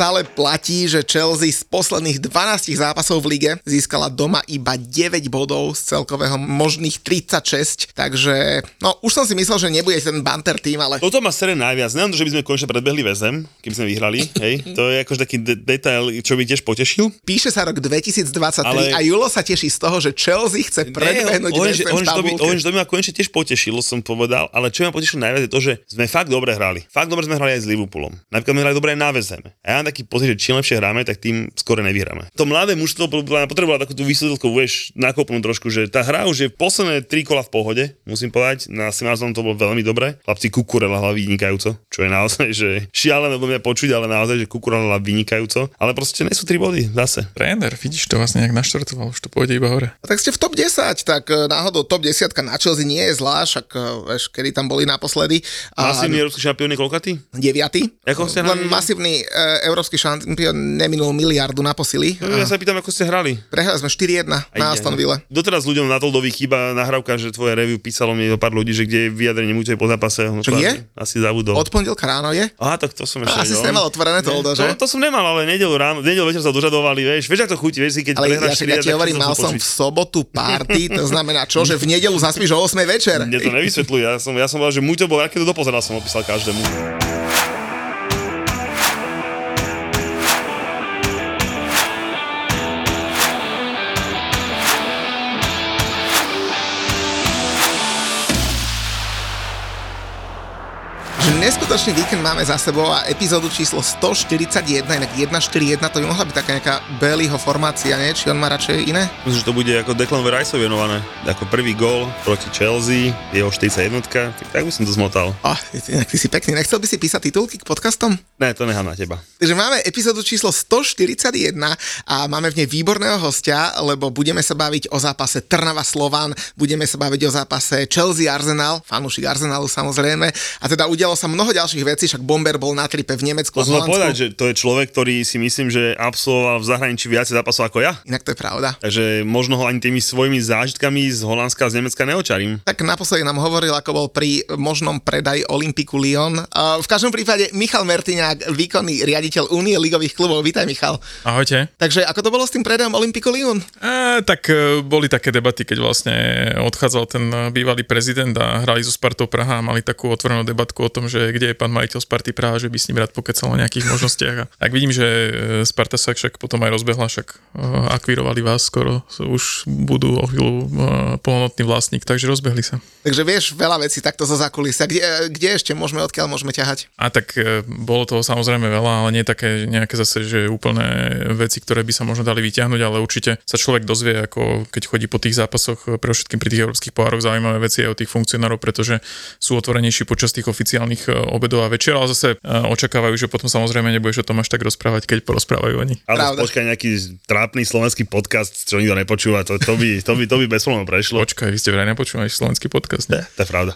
Stále platí, že Chelsea z posledných 12 zápasov v lige získala doma iba 9 bodov z celkového možných 36, takže no už som si myslel, že nebude ten banter tým, ale... Toto ma sere najviac, neviem, že by sme konečne predbehli väzem, kým sme vyhrali, hej, to je akož taký de- detail, čo by tiež potešil. Píše sa rok 2023 ale... a Julo sa teší z toho, že Chelsea chce predbehnúť on, že, on, to by, on, to by ma konečne tiež potešilo, som povedal, ale čo ma potešilo najviac je to, že sme fakt dobre hrali. Fakt dobre sme hrali aj s Liverpoolom. Napríklad sme hrali dobre aj na väzeme. A ja mám taký pocit, že čím lepšie hráme, tak tým skôr nevyhráme. To mladé mužstvo potrebovalo takú tú výsledku, vieš, nakopnúť trošku, že tá hra už je posledné tri kola v pohode, musím povedať. Na Simazon to bolo veľmi dobre. Chlapci Kukurela hlavy vynikajúco, čo je naozaj, že šialené do mňa počuť, ale naozaj, že Kukurela vynikajúco. Ale proste nie sú tri body zase. Tréner, vidíš to vlastne nejak naštartoval, už to pôjde iba hore. A tak ste v top 10, tak e, náhodou top 10 na Chelsea nie je zlá, však e, vieš, kedy tam boli naposledy. A... Masívny európsky šampión je koľkatý? 9. Ako ste Len masívny e, európsky šampión neminul miliardu na posily. No, ja sa pýtam, ako ste hrali. Prehrali sme 4-1 na Aston Villa. Doteraz ľuďom na Toldovi chýba nahrávka, že tvoje review písalo mi pár ľudí, že kde je vyjadrenie muťej po zápase. No, Čo je? Asi zabudol. Od pondelka ráno je? Aha, tak to som ešte. Asi si nemal otvorené Toldo, že? To, to, som nemal, ale nedelu ráno, nedelu večer sa dožadovali, vieš, vieš, ako to chutí, vieš, keď ale ja, ja ti hovorím, mal som v sobotu party, to znamená čo, že v nedelu zaspíš o 8 večer. Mne to nevysvetľuje, ja som, ja som povedal, že Muťo bol, keď to dopozeral som opísal každému. Neskutočný víkend máme za sebou a epizódu číslo 141, inak 141, to by mohla byť taká nejaká Bellyho formácia, nie? Či on má radšej iné? Myslím, že to bude ako Declan Rice venované. Ako prvý gól proti Chelsea, jeho 41, tak, tak by som to zmotal. Oh, inak ty si pekný, nechcel by si písať titulky k podcastom? Ne, to nechám na teba. Takže máme epizódu číslo 141 a máme v nej výborného hostia, lebo budeme sa baviť o zápase Trnava Slovan, budeme sa baviť o zápase Chelsea Arsenal, fanúšik Arsenalu samozrejme, a teda udialo sa mnoho ďalších vecí, však Bomber bol na tripe v Nemecku. To som povedať, že to je človek, ktorý si myslím, že absolvoval v zahraničí viacej zápasov ako ja. Inak to je pravda. Takže možno ho ani tými svojimi zážitkami z Holandska a z Nemecka neočarím. Tak naposledy nám hovoril, ako bol pri možnom predaji Olympiku Lyon. V každom prípade Michal Mertiňák, výkonný riaditeľ Únie ligových klubov. Vítaj Michal. Ahojte. Takže ako to bolo s tým predajom Olympiku Lyon? E, tak e, boli také debaty, keď vlastne odchádzal ten bývalý prezident a hrali so Spartou Praha a mali takú otvorenú debatku o tom, že kde je pán majiteľ Sparty Praha, že by s ním rád pokecal o nejakých možnostiach. A tak vidím, že e, Sparta sa však potom aj rozbehla, však e, akvírovali vás skoro, už budú o chvíľu e, plnotný vlastník, takže rozbehli sa. Takže vieš veľa vecí takto zo zákulisia. Kde, kde ešte môžeme, odkiaľ môžeme ťahať? A tak bolo toho samozrejme veľa, ale nie také nejaké zase, že úplné veci, ktoré by sa možno dali vyťahnuť, ale určite sa človek dozvie, ako keď chodí po tých zápasoch, pre všetkým pri tých európskych pohároch, zaujímavé veci aj o tých funkcionárov, pretože sú otvorenejší počas tých oficiálnych obedov a večer, ale zase očakávajú, že potom samozrejme nebudeš o tom až tak rozprávať, keď porozprávajú oni. Ale počkaj nejaký trápny slovenský podcast, čo nikto nepočúva, to, to, by, to, by, to by bez problémov prešlo. Počkaj, vy ste vraj nepočúvali slovenský podcast. Ne? To je pravda.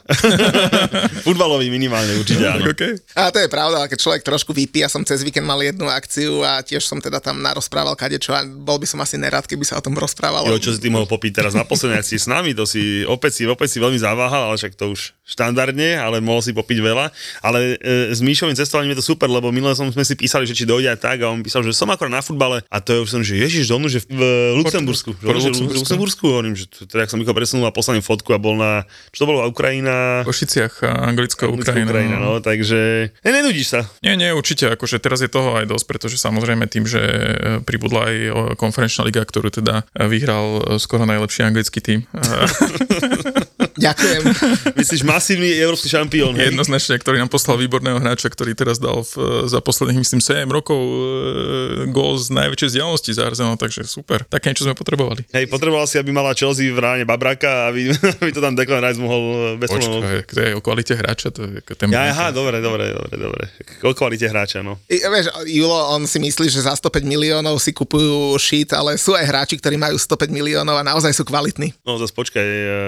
Futbalový minimálne určite áno. okay. A to je pravda, keď človek trošku vypí, ja som cez víkend mal jednu akciu a tiež som teda tam narozprával kadečo a bol by som asi nerad, keby sa o tom rozprávalo. Jo, čo si ty mohol popiť teraz na poslednej akcii s nami, to si opäť si, opäť si veľmi zaváhal, ale však to už štandardne, ale mohol si popiť veľa. Ale e, s Míšovým cestovaním je to super, lebo minule som, sme si písali, že či dojde aj tak a on písal, že som akorát na futbale a to je už som, že Ježiš, donu, že v Luxembursku. Že, Luxembursku. Luxembursku, hovorím, že teda, som Miko presunul a poslal fotku a bol na, čo to bolo, Ukrajina? V Košiciach, Anglická Ukrajina. Ukrajina, no, takže ne, nenudíš sa. Nie, nie, určite, akože teraz je toho aj dosť, pretože samozrejme tým, že e, pribudla aj konferenčná liga, ktorú teda vyhral skoro najlepší anglický tým. Ďakujem. Myslíš masívny európsky šampión. hej? Jednoznačne, ktorý nám poslal výborného hráča, ktorý teraz dal v, za posledných, myslím, 7 rokov e, gól z najväčšej vzdialenosti za Arsenal, takže super. Také niečo sme potrebovali. Hej, potreboval si, aby mala Chelsea v ráne Babraka, aby, aby to tam Declan Rice mohol bez problémov. Počkaj, to je o kvalite hráča, to je ten... Ja, aha, dobre, dobre, dobre, dobre. O kvalite hráča, no. I, vieš, Julo, on si myslí, že za 105 miliónov si kupujú shit, ale sú aj hráči, ktorí majú 105 miliónov a naozaj sú kvalitní. No zase počkaj, e,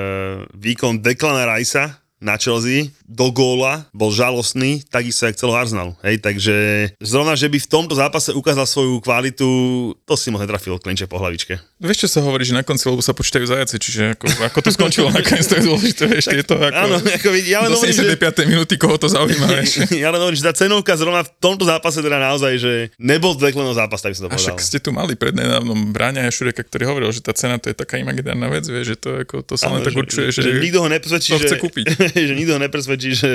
výkon Declana Ricea na Chelsea do góla bol žalostný, takisto jak celého Arsenalu. Hej, takže zrovna, že by v tomto zápase ukázal svoju kvalitu, to si moc netrafil klinče po hlavičke. Vieš, čo sa hovorí, že na konci lebo sa počítajú zajace, čiže ako, ako to skončilo nakoniec, to je dôležité, vieš, je to ako... Áno, ako, ja len do hovorím, že... 75. minúty, koho to zaujíma, vieš. ja len hovorím, že tá cenovka zrovna v tomto zápase teda naozaj, že nebol Declanov zápas, tak by som to A povedal. však ste tu mali prednedávnom Bráňa Šureka, ktorý hovoril, že tá cena to je taká imaginárna vec, vieš, že to, ako, to sa len Áno, tak určuje, že, že nikto ho nepresvedčí, to že, chce kúpiť. že nikto ho nepresvedčí, že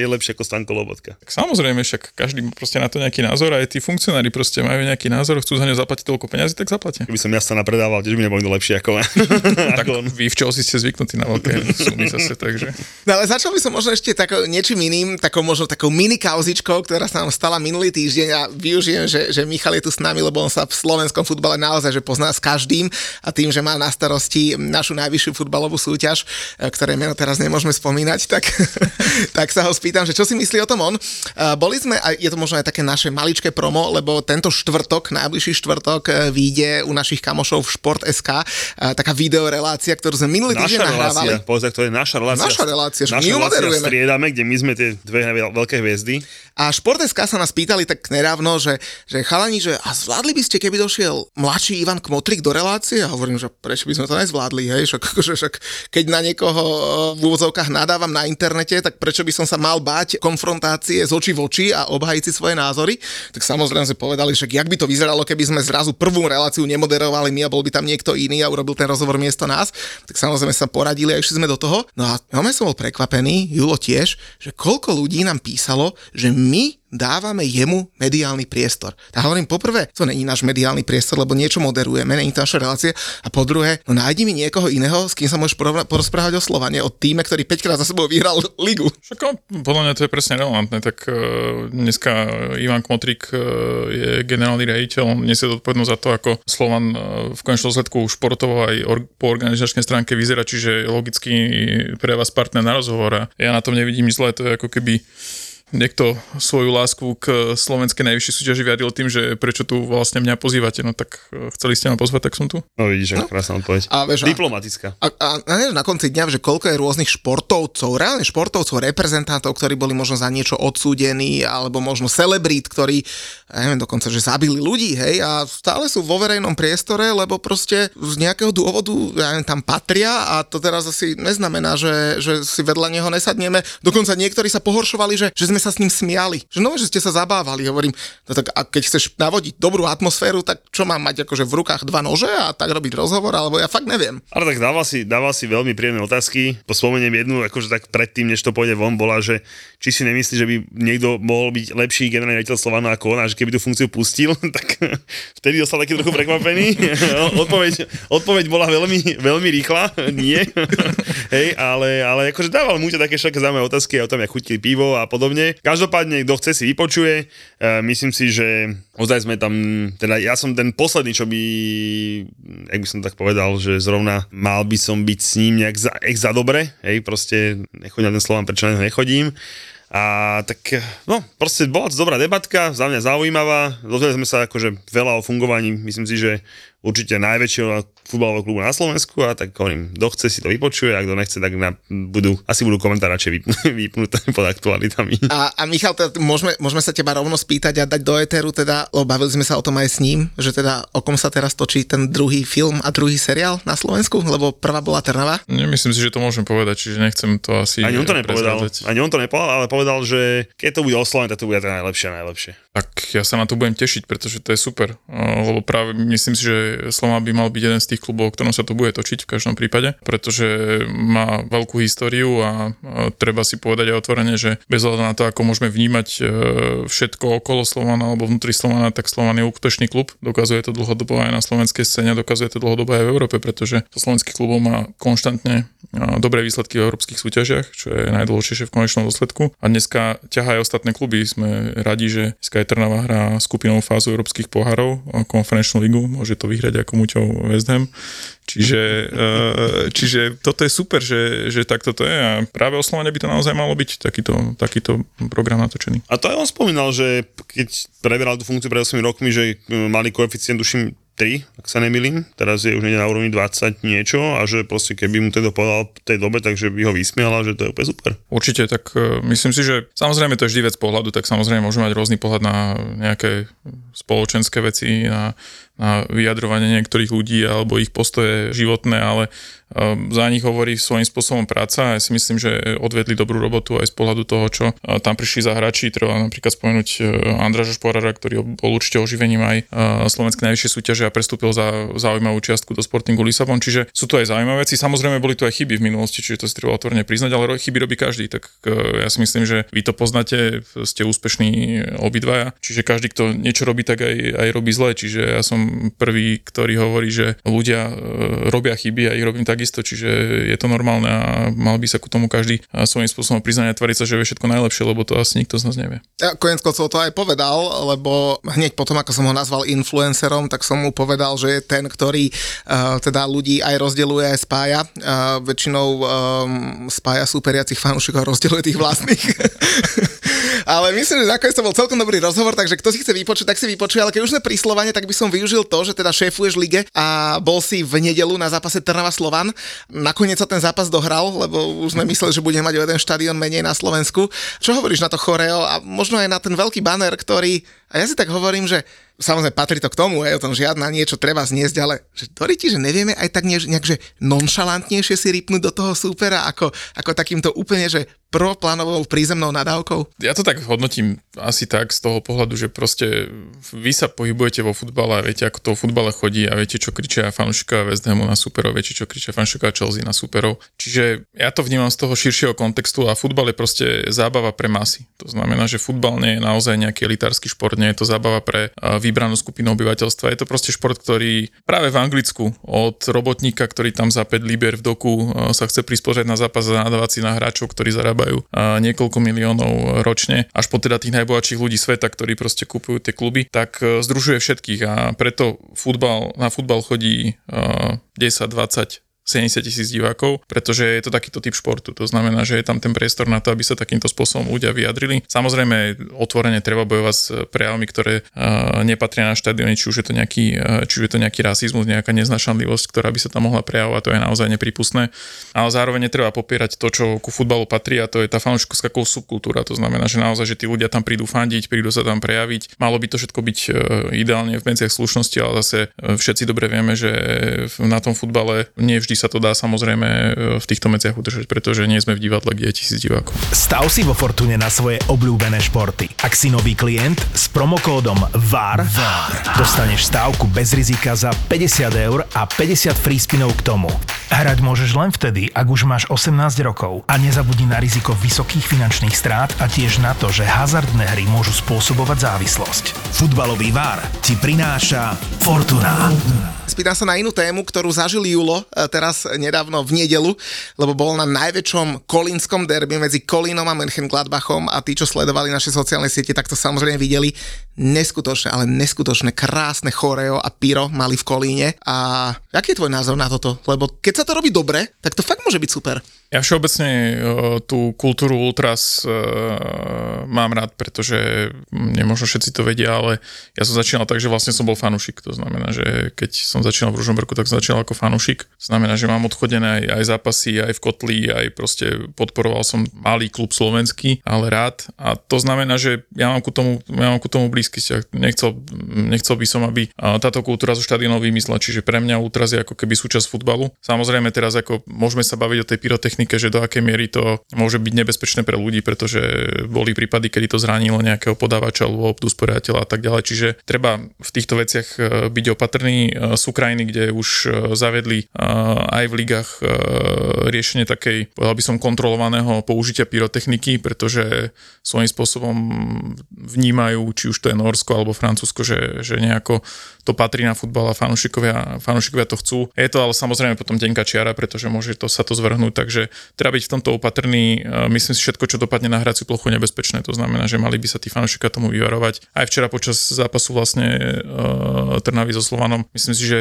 je lepšie ako Stanko Lobotka. Tak samozrejme, však každý má proste na to nejaký názor, aj tí funkcionári proste majú nejaký názor, chcú za ňo zaplatiť toľko peniazy, tak zaplatia. Keby som ja sa napredával, tiež by nebol nikto lepší ako, Tak on. vy v Chelsea ste zvyknutí na veľké sumy zase, takže... No ale začal by som možno ešte takou, niečím iným, takou možno takou mini kauzičkou, ktorá sa nám stala minulý týždeň a využijem, že, že Michal je tu s nami, lebo on sa v slovenskom futbale naozaj že pozná s každým a tým, že má na starosti našu najvyššiu futbalovú súťaž, e, ktoré meno teraz nemôžeme spomínať, tak, tak sa ho spýtam, že čo si myslí o tom on. Boli sme, a je to možno aj také naše maličké promo, lebo tento štvrtok, najbližší štvrtok e, vyjde u našich kamošov v Šport.sk taká videorelácia, ktorú sme minulý týždeň nahrávali. povedz, to je naša relácia. Naša relácia, naša my ju moderujeme. striedame, kde my sme tie dve veľké hviezdy. A Šport.sk sa nás pýtali tak nedávno, že, že chalani, že a zvládli by ste, keby došiel mladší Ivan Kmotrik do relácie? A hovorím, že prečo by sme to nezvládli, hej? Však, akože, však keď na niekoho v úvodzovkách nadávam na internete, tak prečo by som sa mal báť konfrontácie z očí v oči a obhajiť si svoje názory? Tak samozrejme sme povedali, že jak by to vyzeralo, keby sme zrazu prvú reláciu nemoderovali my a bol by tam niekto iný a urobil ten rozhovor miesto nás. Tak samozrejme sa poradili a išli sme do toho. No a ja som bol prekvapený, Julo tiež, že koľko ľudí nám písalo, že my dávame jemu mediálny priestor. Tak hovorím, poprvé, to není náš mediálny priestor, lebo niečo moderujeme, není to naša relácia. A po druhé, no nájdi mi niekoho iného, s kým sa môžeš porozprávať o Slovane, o týme, ktorý 5 krát za sebou vyhral ligu. Však podľa mňa to je presne relevantné, tak uh, dneska Ivan Kmotrik uh, je generálny riaditeľ, nesie zodpovednosť za to, ako Slovan uh, v konečnom dôsledku športovo aj or- po organizačnej stránke vyzerá, čiže logicky pre vás partner na rozhovor a ja na tom nevidím nič zlé, to je ako keby niekto svoju lásku k slovenskej najvyššej súťaži vyjadril tým, že prečo tu vlastne mňa pozývate, no tak uh, chceli ste ma pozvať, tak som tu. No vidíš, ako krásna odpoveď. A vieš, Diplomatická. A, a, a nevieš na konci dňa, že koľko je rôznych športovcov, reálne športovcov, reprezentantov, ktorí boli možno za niečo odsúdení, alebo možno celebrít, ktorí, ja neviem, dokonca, že zabili ľudí, hej, a stále sú vo verejnom priestore, lebo proste z nejakého dôvodu, ja neviem, tam patria a to teraz asi neznamená, že, že si vedľa neho nesadneme. Dokonca niektorí sa pohoršovali, že, že sme sa s ním smiali. Že no, že ste sa zabávali. Hovorím, no tak a keď chceš navodiť dobrú atmosféru, tak čo mám mať akože v rukách dva nože a tak robiť rozhovor, alebo ja fakt neviem. Ale tak dával si, dával si veľmi príjemné otázky. Pospomeniem jednu, akože tak predtým, než to pôjde von, bola, že či si nemyslí, že by niekto mohol byť lepší generálny riaditeľ Slovana ako on že keby tú funkciu pustil, tak vtedy dostal taký trochu prekvapený. odpoveď, odpoveď bola veľmi, veľmi rýchla, nie. Hej, ale, ale akože dával mu také všaké zaujímavé otázky o tom, jak chutili pivo a podobne. Každopádne, kto chce si vypočuje, e, myslím si, že ozaj sme tam, teda ja som ten posledný, čo by, jak by som tak povedal, že zrovna mal by som byť s ním nejak za, ex za dobre, hej, proste nechodím na ten slovám, prečo na nechodím. A tak, no, proste bola to dobrá debatka, za mňa zaujímavá, dozvedeli sme sa akože veľa o fungovaní, myslím si, že určite najväčšieho futbalového klubu na Slovensku a tak hovorím, kto chce si to vypočuje a kto nechce, tak na, budú, asi budú komentáre radšej vypn- vypnuté pod aktualitami. A, a Michal, teda, môžeme, môžeme sa teba rovno spýtať a dať do éteru, teda, lebo bavili sme sa o tom aj s ním, že teda o kom sa teraz točí ten druhý film a druhý seriál na Slovensku, lebo prvá bola Trnava. Nemyslím si, že to môžem povedať, čiže nechcem to asi Ani on to nepovedal, ani on to nepovedal, ale povedal, že keď to bude oslovené, tak to bude to najlepšie, najlepšie. Tak ja sa na to budem tešiť, pretože to je super, lebo práve myslím si, že Slova by mal byť jeden z tých klubov, o ktorom sa to bude točiť v každom prípade, pretože má veľkú históriu a treba si povedať aj otvorene, že bez ohľadu na to, ako môžeme vnímať e, všetko okolo Slovana alebo vnútri Slovana, tak Slovan je útočný klub. Dokazuje to dlhodobo aj na slovenskej scéne, dokazuje to dlhodobo aj v Európe, pretože to slovenský klubov má konštantne dobré výsledky v európskych súťažiach, čo je najdôležitejšie v konečnom dôsledku. A dneska ťahá aj ostatné kluby. Sme radi, že Sky Trnava hrá skupinovú fázu európskych pohárov, konferenčnú ligu, môže to vyhrať ako Muťov West Ham. Čiže, eh, čiže toto je super, že, že takto to je a práve oslovene by to naozaj malo byť takýto, takýto program natočený. A to aj on spomínal, že keď preberal tú funkciu pred 8 rokmi, že eh, mali koeficient, duším, 3, ak sa nemýlim, teraz je už niekde na úrovni 20 niečo a že proste keby mu to povedal v tej dobe, takže by ho vysmiala, že to je úplne super. Určite, tak uh, myslím si, že samozrejme to je vždy vec pohľadu, tak samozrejme môžeme mať rôzny pohľad na nejaké spoločenské veci, na na vyjadrovanie niektorých ľudí alebo ich postoje životné, ale za nich hovorí svojím spôsobom práca a ja si myslím, že odvedli dobrú robotu aj z pohľadu toho, čo e, tam prišli za hráči. Treba napríklad spomenúť e, Andraža Šporara, ktorý bol určite oživením aj e, slovenskej najvyššej súťaže a prestúpil za zaujímavú čiastku do Sportingu Lisabon. Čiže sú to aj zaujímavé veci. Samozrejme boli tu aj chyby v minulosti, čiže to si treba otvorene priznať, ale chyby robí každý. Tak ja si myslím, že vy to poznáte, ste úspešní obidvaja. Čiže každý, kto niečo robí, tak aj, aj robí zle. Čiže ja som prvý, ktorý hovorí, že ľudia robia chyby a ich robím takisto, čiže je to normálne a mal by sa ku tomu každý svojím spôsobom priznať a tvariť sa, že vie všetko najlepšie, lebo to asi nikto z nás nevie. Ja konec koncov to aj povedal, lebo hneď potom, ako som ho nazval influencerom, tak som mu povedal, že je ten, ktorý uh, teda ľudí aj rozdeluje, aj spája. Uh, väčšinou um, spája superiacich fanúšikov a rozdeluje tých vlastných. ale myslím, že nakoniec to bol celkom dobrý rozhovor, takže kto si chce vypočuť, tak si vypočuje, ale keď už sme pri Slovane, tak by som využil to, že teda šéfuješ lige a bol si v nedelu na zápase Trnava Slovan. Nakoniec sa ten zápas dohral, lebo už sme mysleli, že budeme mať o jeden štadión menej na Slovensku. Čo hovoríš na to choreo a možno aj na ten veľký banner, ktorý, a ja si tak hovorím, že samozrejme patrí to k tomu, je o tom žiadna niečo treba zniesť, ale že ti, že nevieme aj tak nejak, že nonšalantnejšie si rypnúť do toho súpera, ako, ako takýmto úplne, že prvoplánovou prízemnou nadávkou? Ja to tak hodnotím asi tak z toho pohľadu, že proste vy sa pohybujete vo futbale a viete, ako to vo futbale chodí a viete, čo kričia fanúšika West Hamu na superov, viete, čo kričia fanúšika Chelsea na superov. Čiže ja to vnímam z toho širšieho kontextu a futbal je proste zábava pre masy. To znamená, že futbal nie je naozaj nejaký elitársky šport, nie je to zábava pre vybranú skupinu obyvateľstva. Je to proste šport, ktorý práve v Anglicku od robotníka, ktorý tam za 5 liber v doku e, sa chce prispôsobiť na zápas a nadávať si na hráčov, ktorí zarábajú e, niekoľko miliónov ročne, až po teda tých najbohatších ľudí sveta, ktorí proste kupujú tie kluby, tak e, združuje všetkých a preto futbal, na futbal chodí 10, 20, 70 tisíc divákov, pretože je to takýto typ športu. To znamená, že je tam ten priestor na to, aby sa takýmto spôsobom ľudia vyjadrili. Samozrejme, otvorene treba bojovať s prejavmi, ktoré uh, nepatria na štadióny, či už je to nejaký, uh, či už je to nejaký rasizmus, nejaká neznašanlivosť, ktorá by sa tam mohla prejavovať, to je naozaj nepripustné. Ale zároveň netreba popierať to, čo ku futbalu patrí a to je tá fanúšikovská subkultúra. To znamená, že naozaj, že tí ľudia tam prídu fandiť, prídu sa tam prejaviť. Malo by to všetko byť uh, ideálne v medziach slušnosti, ale zase všetci dobre vieme, že na tom futbale nie vždy sa to dá samozrejme e, v týchto meciach udržať, pretože nie sme v divadle, kde je tisíc divákov. Stav si vo Fortune na svoje obľúbené športy. Ak si nový klient s promokódom VAR, VAR dostaneš stávku bez rizika za 50 eur a 50 free spinov k tomu. Hrať môžeš len vtedy, ak už máš 18 rokov a nezabudni na riziko vysokých finančných strát a tiež na to, že hazardné hry môžu spôsobovať závislosť. Futbalový VAR ti prináša Fortuna. Spýtam sa na inú tému, ktorú zažil Julo e, teraz nedávno v nedelu, lebo bol na najväčšom kolínskom derby medzi Kolínom a Mönchengladbachom a tí, čo sledovali naše sociálne siete, tak to samozrejme videli. Neskutočné, ale neskutočné, krásne choreo a pyro mali v Kolíne. A aký je tvoj názor na toto? Lebo keď sa to robí dobre, tak to fakt môže byť super. Ja všeobecne tú kultúru ultras mám rád, pretože nemôžno všetci to vedia, ale ja som začínal tak, že vlastne som bol fanúšik. To znamená, že keď som začínal v Ružomberku, tak som začínal ako fanúšik. Znamená, že mám odchodené aj, aj zápasy, aj v kotli, aj proste podporoval som malý klub slovenský, ale rád. A to znamená, že ja mám ku tomu, ja mám ku tomu blízko vzťah. Nechcel, nechcel by som, aby táto kultúra zo štadionov vymyslela, čiže pre mňa útraz je ako keby súčasť futbalu. Samozrejme teraz ako môžeme sa baviť o tej pyrotechnike, že do akej miery to môže byť nebezpečné pre ľudí, pretože boli prípady, kedy to zranilo nejakého podávača alebo usporiadateľa a tak ďalej. Čiže treba v týchto veciach e, byť opatrný. E, sú krajiny, kde už e, zavedli aj v ligách riešenie takej, povedal by som, kontrolovaného použitia pyrotechniky, pretože svojím spôsobom vnímajú, či už to je Norsko alebo Francúzsko, že, že nejako to patrí na futbal a fanúšikovia, fanúšikovia to chcú. Je to ale samozrejme potom tenká čiara, pretože môže to, sa to zvrhnúť, takže treba byť v tomto opatrný. Myslím si, všetko, čo dopadne na hraciu plochu, nebezpečné. To znamená, že mali by sa tí fanúšikovia tomu vyvarovať. Aj včera počas zápasu vlastne uh, Trnavy so Slovanom, myslím si, že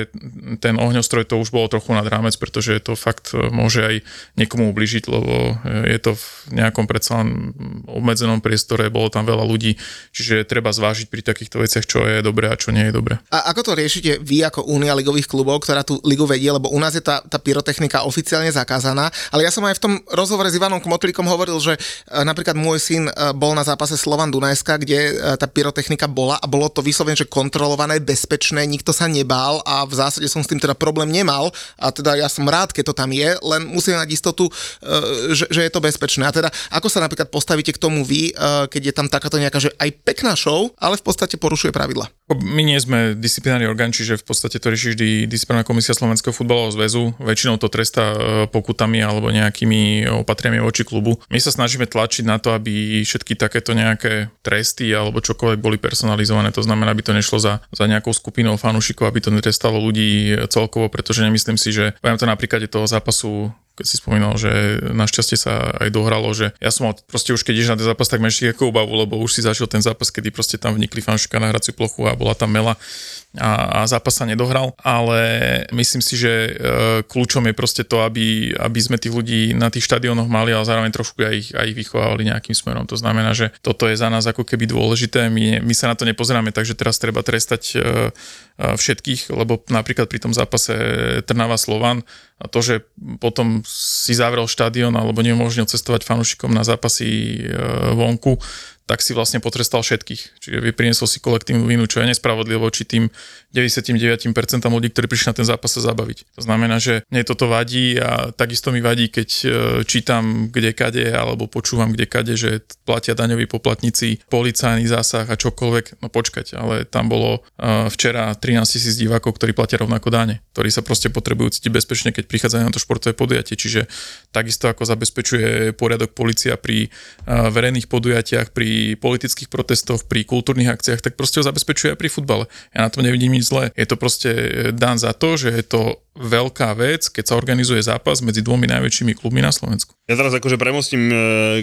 ten ohňostroj to už bolo trochu nad rámec, pretože to fakt môže aj niekomu ubližiť, lebo je to v nejakom predsa len obmedzenom priestore, bolo tam veľa ľudí, čiže treba zvážiť pri takýchto veciach, čo je dobré a čo nie je dobré. A ako to riešite vy ako Únia ligových klubov, ktorá tú ligu vedie, lebo u nás je tá, tá pyrotechnika oficiálne zakázaná, ale ja som aj v tom rozhovore s Ivanom Kmotlíkom hovoril, že e, napríklad môj syn e, bol na zápase Slovan Dunajska, kde e, tá pyrotechnika bola a bolo to vyslovene, že kontrolované, bezpečné, nikto sa nebál a v zásade som s tým teda problém nemal a teda ja som rád, keď to tam je, len musíme mať istotu, že, že je to bezpečné. A teda ako sa napríklad postavíte k tomu vy, keď je tam takáto nejaká, že aj pekná show, ale v podstate porušuje pravidla? My nie sme disciplinárny orgán, čiže v podstate to rieši vždy disciplinárna komisia Slovenského futbalového zväzu. Väčšinou to trestá e, pokutami alebo nejakými opatriami voči klubu. My sa snažíme tlačiť na to, aby všetky takéto nejaké tresty alebo čokoľvek boli personalizované. To znamená, aby to nešlo za, za nejakou skupinou fanúšikov, aby to netrestalo ľudí celkovo, pretože nemyslím si, že poviem to na príklade toho zápasu keď si spomínal, že našťastie sa aj dohralo, že ja som mal proste už keď ideš na ten zápas, tak máš ako obavu, lebo už si zažil ten zápas, kedy proste tam vnikli fanšika na hraciu plochu a bola tam mela a, a zápas sa nedohral, ale myslím si, že e, kľúčom je proste to, aby, aby sme tých ľudí na tých štadionoch mali, ale zároveň trošku aj ich, aj ich vychovávali nejakým smerom. To znamená, že toto je za nás ako keby dôležité, my, my sa na to nepozeráme, takže teraz treba trestať e, všetkých, lebo napríklad pri tom zápase Trnava Slovan a to, že potom si zavrel štadión alebo neumožnil cestovať fanúšikom na zápasy vonku, tak si vlastne potrestal všetkých. Čiže priniesol si kolektívnu vinu, čo je nespravodlivé voči tým 99% ľudí, ktorí prišli na ten zápas sa zabaviť. To znamená, že mne toto vadí a takisto mi vadí, keď e, čítam kde kade alebo počúvam kde kade, že platia daňoví poplatníci policajný zásah a čokoľvek. No počkať, ale tam bolo e, včera 13 tisíc divákov, ktorí platia rovnako dane, ktorí sa proste potrebujú cítiť bezpečne, keď prichádzajú na to športové podujatie. Čiže takisto ako zabezpečuje poriadok policia pri e, verejných podujatiach, pri politických protestoch, pri kultúrnych akciách, tak proste ho zabezpečuje aj pri futbale. Ja na tom nevidím nič zlé. Je to proste dan za to, že je to veľká vec, keď sa organizuje zápas medzi dvomi najväčšími klubmi na Slovensku. Ja teraz akože premostím, e,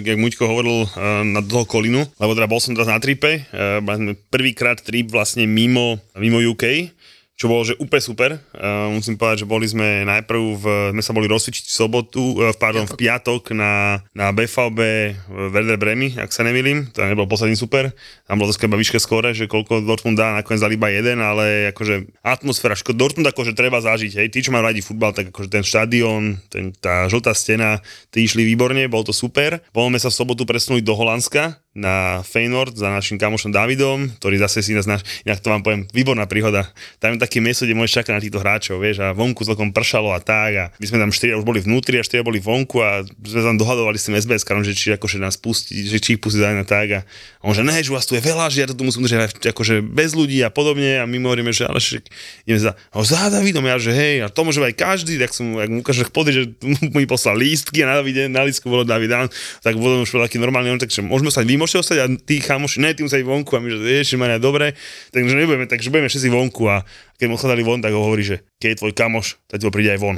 jak Muďko hovoril e, na toho kolinu, lebo teda bol som teraz na tripe, e, prvýkrát trip vlastne mimo, mimo UK, čo bolo, že úplne super. Uh, musím povedať, že boli sme najprv, v, sme sa boli rozsvičiť v sobotu, uh, pardon, piatok. v piatok na, na BVB Werder Bremy, ak sa nemýlim, to nebol posledný super. Tam bolo to iba vyšké skore, že koľko Dortmund dá, nakoniec dali iba jeden, ale akože atmosféra, ško, Dortmund akože treba zažiť, hej, tí, čo majú radi futbal, tak akože ten štadión, ten, tá žltá stena, tí išli výborne, bol to super. Potom sa v sobotu presunuli do Holandska, na Feynord za našim kamošom Davidom, ktorý zase si nás, inak to vám poviem, výborná príhoda. Tam je také miesto, kde môžeš čakať na týchto hráčov, vieš, a vonku celkom pršalo a tak a my sme tam štyria už boli vnútri a štyria boli vonku a sme tam dohadovali s tým SBS karom, že či akože nás pustí, že či ich pustí na tak a on že ne, že vás tu je veľa, že ja to tu musím držať akože bez ľudí a podobne a my hovoríme, že ale však ideme za, a za Davidom, ja že hej, a to môže aj každý, tak som, ak mu ukážem že mi poslal lístky a na, Davide, na lístku bolo David tak potom už bol taký normálny, on tak, že môžeme sa vy môžete ostať a tí chamoši, ne, tým sa vonku a my, že ježiš, dobre, takže nebudeme, takže budeme všetci vonku a keď mu chodali von, tak ho hovorí, že keď je tvoj kamoš, tak to príde aj von.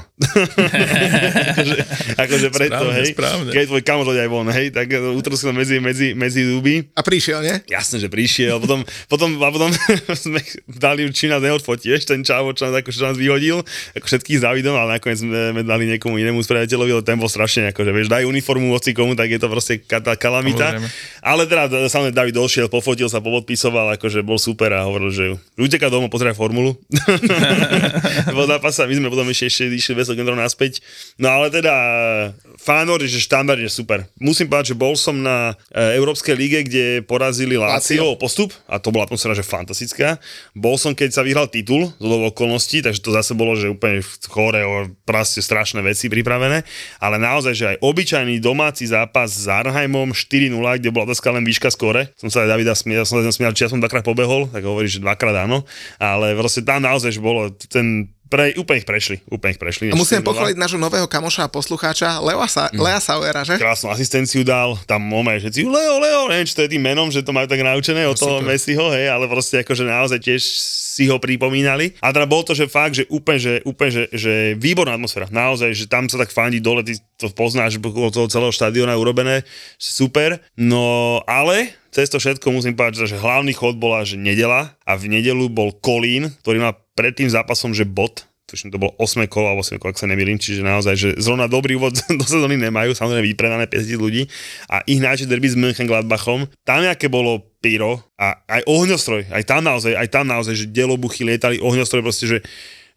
akože, akože preto, správne, hej, správne. keď je tvoj kamoš, aj von, hej, tak utroskal medzi, medzi, medzi zuby. A prišiel, nie? Jasne, že prišiel, potom, potom, a potom sme dali či nás neodfotí, vieš, ten čavo, čo nás, akože nás vyhodil, ako všetkých závidom, ale nakoniec sme, sme dali niekomu inému spravoditeľovi, ale ten bol strašne, akože, vieš, daj uniformu voci komu, tak je to proste tá kalamita. Ale teda, samozrejme, David došiel, pofotil sa, popodpisoval, akože bol super a hovoril, že uteká domov, pozeraj formulu, vo zápase a my sme potom ešte, ešte išli 200 km naspäť. No ale teda Fánor, že štandardne super. Musím povedať, že bol som na e, Európskej lige, kde porazili Lazio o postup a to bola atmosféra, že fantastická. Bol som, keď sa vyhral titul z okolností, takže to zase bolo, že úplne chore, proste strašné veci pripravené, ale naozaj, že aj obyčajný domáci zápas s Arnheimom 4-0, kde bola otázka len výška skore. Som sa aj Davida smiel, som sa smiel, či ja som dvakrát pobehol, tak hovorí, že dvakrát áno, ale proste tam naozaj, bolo ten pre, úplne ich prešli, úplne ich prešli. A musím pochváliť nášho nového kamoša a poslucháča Lea, Sa- mm. Lea Sauera, že? Krásnu asistenciu dal, tam máme všetci, Leo, Leo, neviem, či to je tým menom, že to majú tak naučené no, od toho super. Messiho, hej, ale proste akože naozaj tiež si ho pripomínali. A teda bol to, že fakt, že úplne, že, úplne, že, že výborná atmosféra. Naozaj, že tam sa tak fandí dole, ty to poznáš, bolo toho celého štadiona urobené, super. No ale cez to všetko musím povedať, že hlavný chod bola, že nedela a v nedelu bol Kolín, ktorý má pred tým zápasom, že bod, tuším, to bolo 8 kolo alebo 8 kolo, ak sa nemýlim, čiže naozaj, že zrovna dobrý úvod do sezóny nemajú, samozrejme vypredané 50 ľudí. A ich najväčšie derby s Mönchengladbachom, tam aké bolo pyro a aj ohňostroj, aj tam naozaj, aj tam naozaj, že delobuchy lietali, ohňostroj proste, že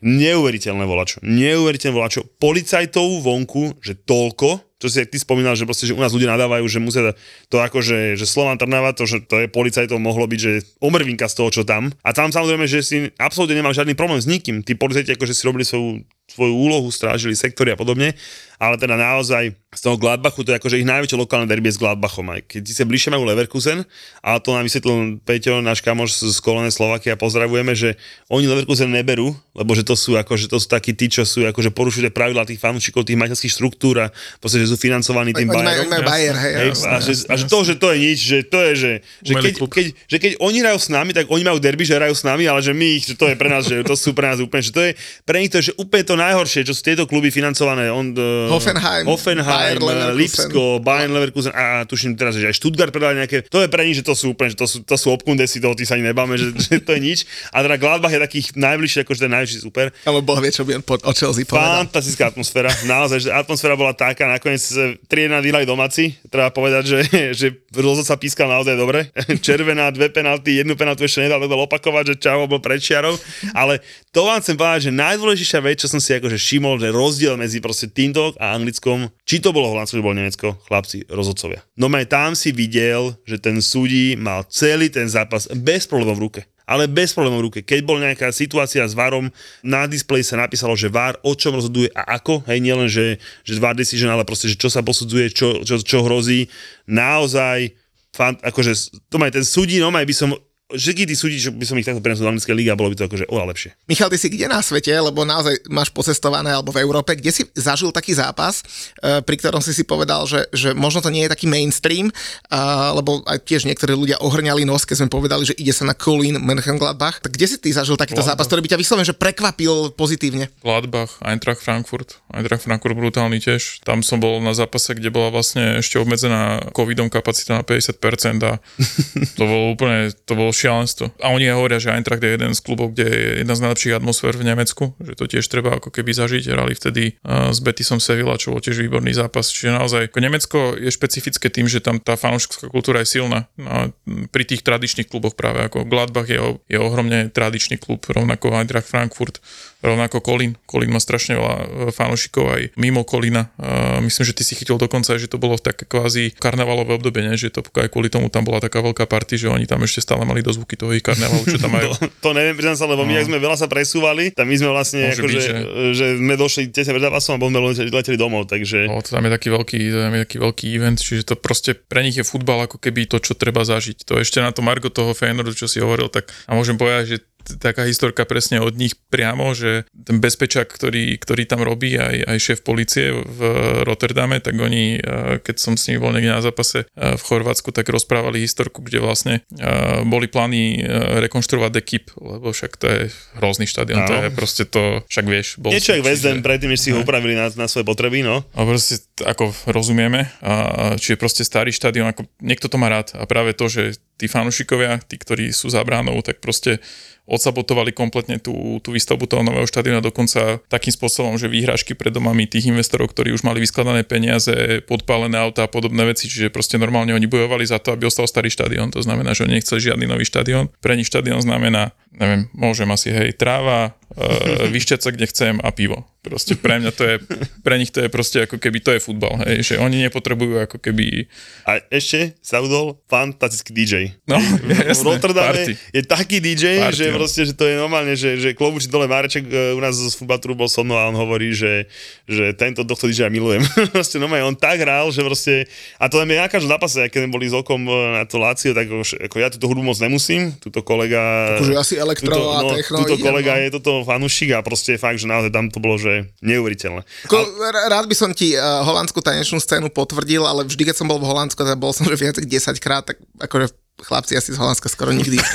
neuveriteľné volačo, neuveriteľné volačo, policajtov vonku, že toľko, čo si ty spomínal, že proste, že u nás ľudia nadávajú, že musia to ako, že, že Slovan Trnava, to, že to je policajtov mohlo byť, že omrvinka z toho, čo tam. A tam samozrejme, že si absolútne nemá žiadny problém s nikým. Tí policajti akože si robili svoju svoju úlohu, strážili sektory a podobne, ale teda naozaj z toho Gladbachu, to je akože ich najväčšie lokálne derby s Gladbachom. Aj keď sa bližšie majú Leverkusen, a to nám vysvetlil Peťo, náš kamoš z Kolone Slovakia, pozdravujeme, že oni Leverkusen neberú, lebo že to sú akože to sú takí tí, čo sú akože porušujú pravidla tých fanúšikov, tých materských štruktúr a proste, že sú financovaní tým. Majú, Bayer, hej, hej, a, že, a že to, že to je nič, že to je, že, že keď, keď, že keď oni hrajú s nami, tak oni majú derby, že hrajú s nami, ale že my ich, že to je pre nás, že to sú pre nás úplne, že to je pre nich to je, že úplne to najhoršie, čo sú tieto kluby financované. On, uh, Hoffenheim, Hoffenheim Bayern Lipsko, Bayern Leverkusen a tuším teraz, že aj Stuttgart predali nejaké. To je pre nich, že to sú úplne, že to sú, to sú obkundesi, toho ty sa ani nebáme, že, že, to je nič. A teda Gladbach je takých najbližšie, akože ten najväčší super. Ale Boh vie, čo by on po, o Chelsea povedal. Fantastická atmosféra, naozaj, že atmosféra bola taká, nakoniec 3-1 vyhrali domáci, treba povedať, že, že rozhod sa pískal naozaj dobre. Červená, dve penalty, jednu penaltu ešte nedal, to opakovať, že Čavo bol pred čiarou, ale to vám chcem povedať, že najdôležitejšia vec, čo som si akože všimol, že rozdiel medzi proste týmto a anglickom, či to bolo Holandsko, či bolo Nemecko, chlapci, rozhodcovia. No aj tam si videl, že ten súdi mal celý ten zápas bez problémov v ruke ale bez problémov v ruke. Keď bol nejaká situácia s VARom, na displeji sa napísalo, že VAR o čom rozhoduje a ako, hej, nielen, že, že VAR decision, ale proste, že čo sa posudzuje, čo, čo, čo hrozí. Naozaj, fant, akože, to aj ten súdi, no aj by som všetky tí súdi, čo by som ich takto prenesol do anglickej ligy a bolo by to akože oveľa lepšie. Michal, ty si kde na svete, lebo naozaj máš pocestované alebo v Európe, kde si zažil taký zápas, e, pri ktorom si si povedal, že, že možno to nie je taký mainstream, lebo aj tiež niektorí ľudia ohrňali nos, keď sme povedali, že ide sa na Kolín Mönchengladbach. Tak kde si ty zažil takýto Gladbach. zápas, ktorý by ťa vyslovene že prekvapil pozitívne? Gladbach, Eintracht Frankfurt. Eintracht Frankfurt brutálny tiež. Tam som bol na zápase, kde bola vlastne ešte obmedzená covidom kapacita na 50% a to bolo úplne, to bolo šialenstvo. A oni hovoria, že Eintracht je jeden z klubov, kde je jedna z najlepších atmosfér v Nemecku, že to tiež treba ako keby zažiť. Hrali vtedy s Betisom Sevilla, čo bol tiež výborný zápas. Čiže naozaj ako Nemecko je špecifické tým, že tam tá fanúšská kultúra je silná. A pri tých tradičných kluboch práve ako Gladbach je, je ohromne tradičný klub, rovnako Eintracht Frankfurt rovnako Kolín. Kolín má strašne veľa e, fanúšikov aj mimo Kolína. Myslím, že ty si chytil dokonca, že to bolo v také kvázi karnevalové obdobie, ne? že to aj kvôli tomu tam bola taká veľká party, že oni tam ešte stále mali dozvuky toho ich karnevalu, čo tam majú. to, to neviem, priznám sa, lebo my, no. ak sme veľa sa presúvali, tam my sme vlastne, ako, byť, že, že... sme došli tesne pred zápasom a sme leteli domov, takže... No, to tam je taký veľký, tam je taký veľký event, čiže to proste pre nich je futbal ako keby to, čo treba zažiť. To ešte na to Margo toho Feyenoordu, čo si hovoril, tak a môžem povedať, že taká historka presne od nich priamo, že ten bezpečák, ktorý, ktorý tam robí, aj, aj šéf policie v Rotterdame, tak oni, eh, keď som s nimi bol niekde na zápase eh, v Chorvátsku, tak rozprávali historku, kde vlastne eh, boli plány rekonštruovať ekip, lebo však to je hrozný štadión, to je proste to, však vieš. Bol Niečo jak West predtým, než si ho upravili na, na svoje potreby, no. A proste, ako rozumieme, a, čiže proste starý štadión, ako niekto to má rád a práve to, že tí fanúšikovia, tí, ktorí sú za bránou, tak proste odsabotovali kompletne tú, tú výstavbu toho nového štadiona dokonca takým spôsobom, že výhražky pred domami tých investorov, ktorí už mali vyskladané peniaze, podpálené auta a podobné veci, čiže proste normálne oni bojovali za to, aby ostal starý štadión. To znamená, že oni nechceli žiadny nový štadión. Pre nich štadión znamená, neviem, môžem asi, hej, tráva, e, vyšťať sa kde chcem a pivo. Proste pre mňa to je, pre nich to je proste ako keby to je futbal, hej, že oni nepotrebujú ako keby... A ešte sa udol fantastický DJ. No, v jasné, Rotterdame party. je taký DJ, Party, že no. proste, že to je normálne, že, že klobuči dole Mareček e, u nás z futbalturu bol so mnou a on hovorí, že, že tento tohto DJ ja milujem. proste normálne on tak hral, že proste, a to len na každom zápase, keď boli s okom e, na to Lácio, tak už, ako ja túto hudbu moc nemusím, túto kolega... Akože asi elektro túto, a no, techno Túto idem, kolega no. je toto fanúšik a proste fakt, že naozaj tam to bolo, že neuveriteľné. Ko, r- rád by som ti uh, holandskú tanečnú scénu potvrdil, ale vždy, keď som bol v Holandsku, tak bol som že viac ako 10 krát, tak akože chlapci asi z Holandska skoro nikdy.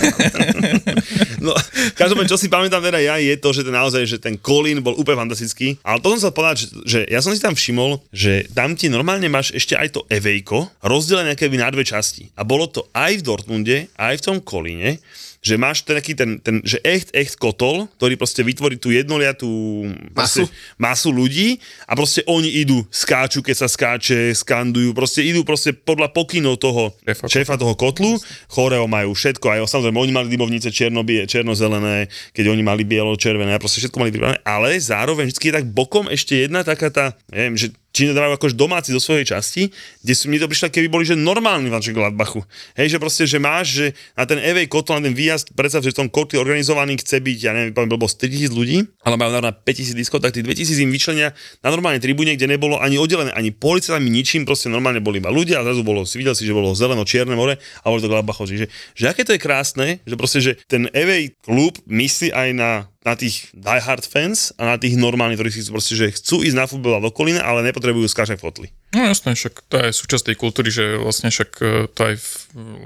No, každopádne, čo si pamätám teda ja, je to, že ten naozaj, že ten Colin bol úplne fantastický. Ale to som chcel povedať, že, že ja som si tam všimol, že tam ti normálne máš ešte aj to Evejko, rozdelené keby na dve časti. A bolo to aj v Dortmunde, aj v tom Kolíne, že máš ten taký ten, ten, že echt, echt kotol, ktorý proste vytvorí tú jednoliatú Masu. proste masu ľudí a proste oni idú, skáču, keď sa skáče, skandujú, proste idú proste podľa pokynov toho Šéfa. šéfa toho kotlu, choreo majú všetko, aj samozrejme oni mali dybovnice černobie, černozelené, keď oni mali bielo-červené, a proste všetko mali pripravené, ale zároveň vždy je tak bokom ešte jedna taká tá, neviem, že či nedávajú akož domáci zo svojej časti, kde sú mi to prišlo, keby boli, že normálni v Gladbachu. Hej, že proste, že máš, že na ten Evej kotol, na ten výjazd, predstav, že v tom kotli organizovaný chce byť, ja neviem, poviem, bolo 3000 ľudí, ale majú na 5000 diskov, tak tých 2000 im vyčlenia na normálnej tribúne, kde nebolo ani oddelené, ani policajtami, ničím, proste normálne boli iba ľudia a zrazu bolo, si videl si, že bolo zeleno-čierne more a bolo to Gladbachov. Čiže, že aké to je krásne, že proste, že ten Evej klub myslí aj na na tých diehard fans a na tých normálnych, ktorí si proste, že chcú ísť na futbol a do kolína, ale nepotrebujú skáčať fotly. No jasné, však to je súčasť tej kultúry, že vlastne však e, to aj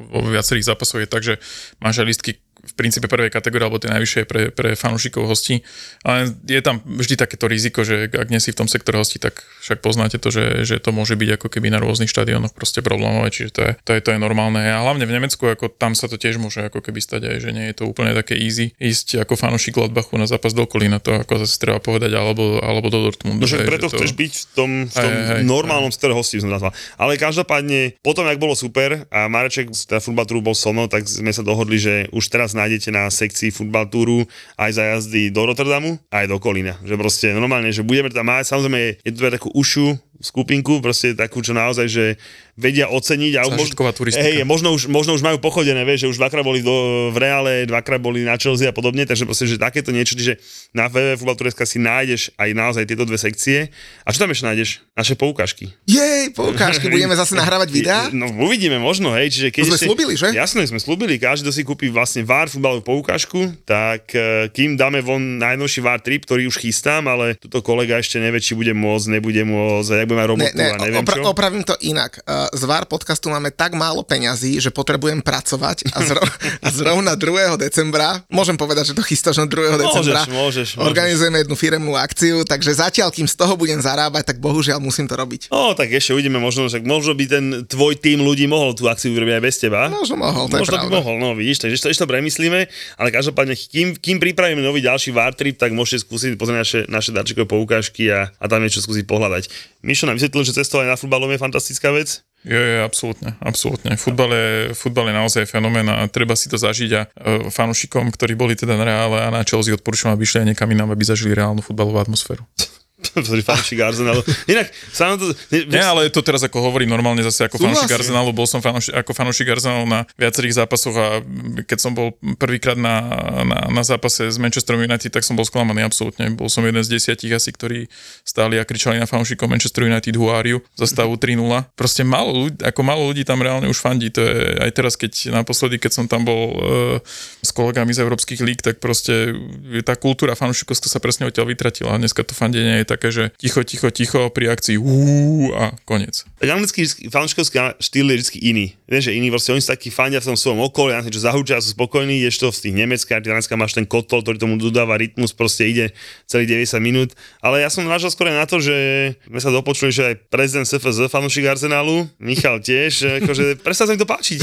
vo viacerých zápasoch je tak, že máš aj listky v princípe prvej kategórie, alebo tie najvyššie pre, pre fanúšikov hostí. Ale je tam vždy takéto riziko, že ak nie si v tom sektore hostí, tak však poznáte to, že, že to môže byť ako keby na rôznych štadiónoch proste problémové, čiže to je, to je, to je normálne. A hlavne v Nemecku, ako tam sa to tiež môže ako keby stať aj, že nie je to úplne také easy ísť ako fanúšik Gladbachu na zápas do Kolína, to ako zase treba povedať, alebo, alebo do Dortmundu. No však hej, preto že to... chceš byť v tom, v tom Hej, hej, normálnom sektore hostí, som nazval. Ale každopádne, potom, jak bolo super a Mareček z teda bol so mnou, tak sme sa dohodli, že už teraz nájdete na sekcii futbaltúru aj za jazdy do Rotterdamu, aj do Kolína. Že proste normálne, že budeme tam mať, samozrejme je to teda takú ušu skupinku, proste takú, čo naozaj, že vedia oceniť. A Zážitková turistika. Hej, možno už, možno už majú pochodené, vieš, že už dvakrát boli do, v Reále, dvakrát boli na Chelsea a podobne, takže proste, že takéto niečo, že na www Futbaltureska si nájdeš aj naozaj tieto dve sekcie. A čo tam ešte nájdeš? Naše poukážky. Jej, poukážky, budeme zase nahrávať videá? No uvidíme, možno, hej. Čiže keď To sme ešte, slúbili, že? Jasné, sme slúbili, každý, kto si kúpi vlastne VAR futbalovú poukážku, tak e, kým dáme von najnovší VAR trip, ktorý už chystám, ale tuto kolega ešte nevie, či bude môcť, nebude môcť, a jak bude mať Ne, robotu ne, a neviem opra- čo. opravím to inak. Uh, z VAR podcastu máme tak málo peňazí, že potrebujem pracovať a, zro- a zrovna 2. decembra, môžem povedať, že to chystáš na 2. decembra, môžeš, môžeš. organizujeme jednu firemnú akciu, takže zatiaľ, kým z toho budem zarábať, tak bohužiaľ musím to robiť. No, tak ešte uvidíme, možno, že možno by ten tvoj tým ľudí mohol tú akciu vyrobiť aj bez teba. Možno mohol, to Možno by mohol, no vidíš, takže ešte, ešte to premyslíme, ale každopádne, kým, kým pripravíme nový ďalší VAR trip, tak môžete skúsiť pozrieť naše, naše darčekové poukážky a, a tam niečo skúsiť pohľadať. Mišo nám vysvetlil, že cestovanie na futbalom je fantastická vec. Je, je, absolútne, absolútne. Futbal je, futbal je naozaj fenomén a treba si to zažiť a uh, fanúšikom, ktorí boli teda na Reále a na Chelsea odporúčam, aby išli aj niekam inám, aby zažili reálnu futbalovú atmosféru. Ktorý fanúšik Arsenalu. Inak, sa nám to... Ne, Nie, ale to teraz ako hovorím normálne zase ako Súhlasím. Arsenalu, bol som fanúšik, ako fanúšik Arsenalu na viacerých zápasoch a keď som bol prvýkrát na, na, na zápase s Manchesterom United, tak som bol sklamaný absolútne. Bol som jeden z desiatich asi, ktorí stáli a kričali na fanúšikov Manchester United you? za stavu 3-0. Proste málo ľudí, ako málo ľudí tam reálne už fandí. To je aj teraz, keď naposledy, keď som tam bol uh, s kolegami z európskych líg, tak proste tá kultúra fanúšikovská sa presne odtiaľ vytratila. Dneska to fandenie je také také, že ticho, ticho, ticho pri akcii úúú a koniec. Tak anglický fanúšikovský štýl je vždy iný. Vieš, že iný, proste oni sú takí fandia v tom svojom okolí, ja čo zahúčia, sú spokojní, ideš to z tých nemeckých, a máš ten kotol, ktorý tomu dodáva rytmus, proste ide celých 90 minút. Ale ja som navážal skôr na to, že sme sa dopočuli, že aj prezident SFZ, fanúšik Arsenálu, Michal tiež, akože prestáva sa mi to páčiť.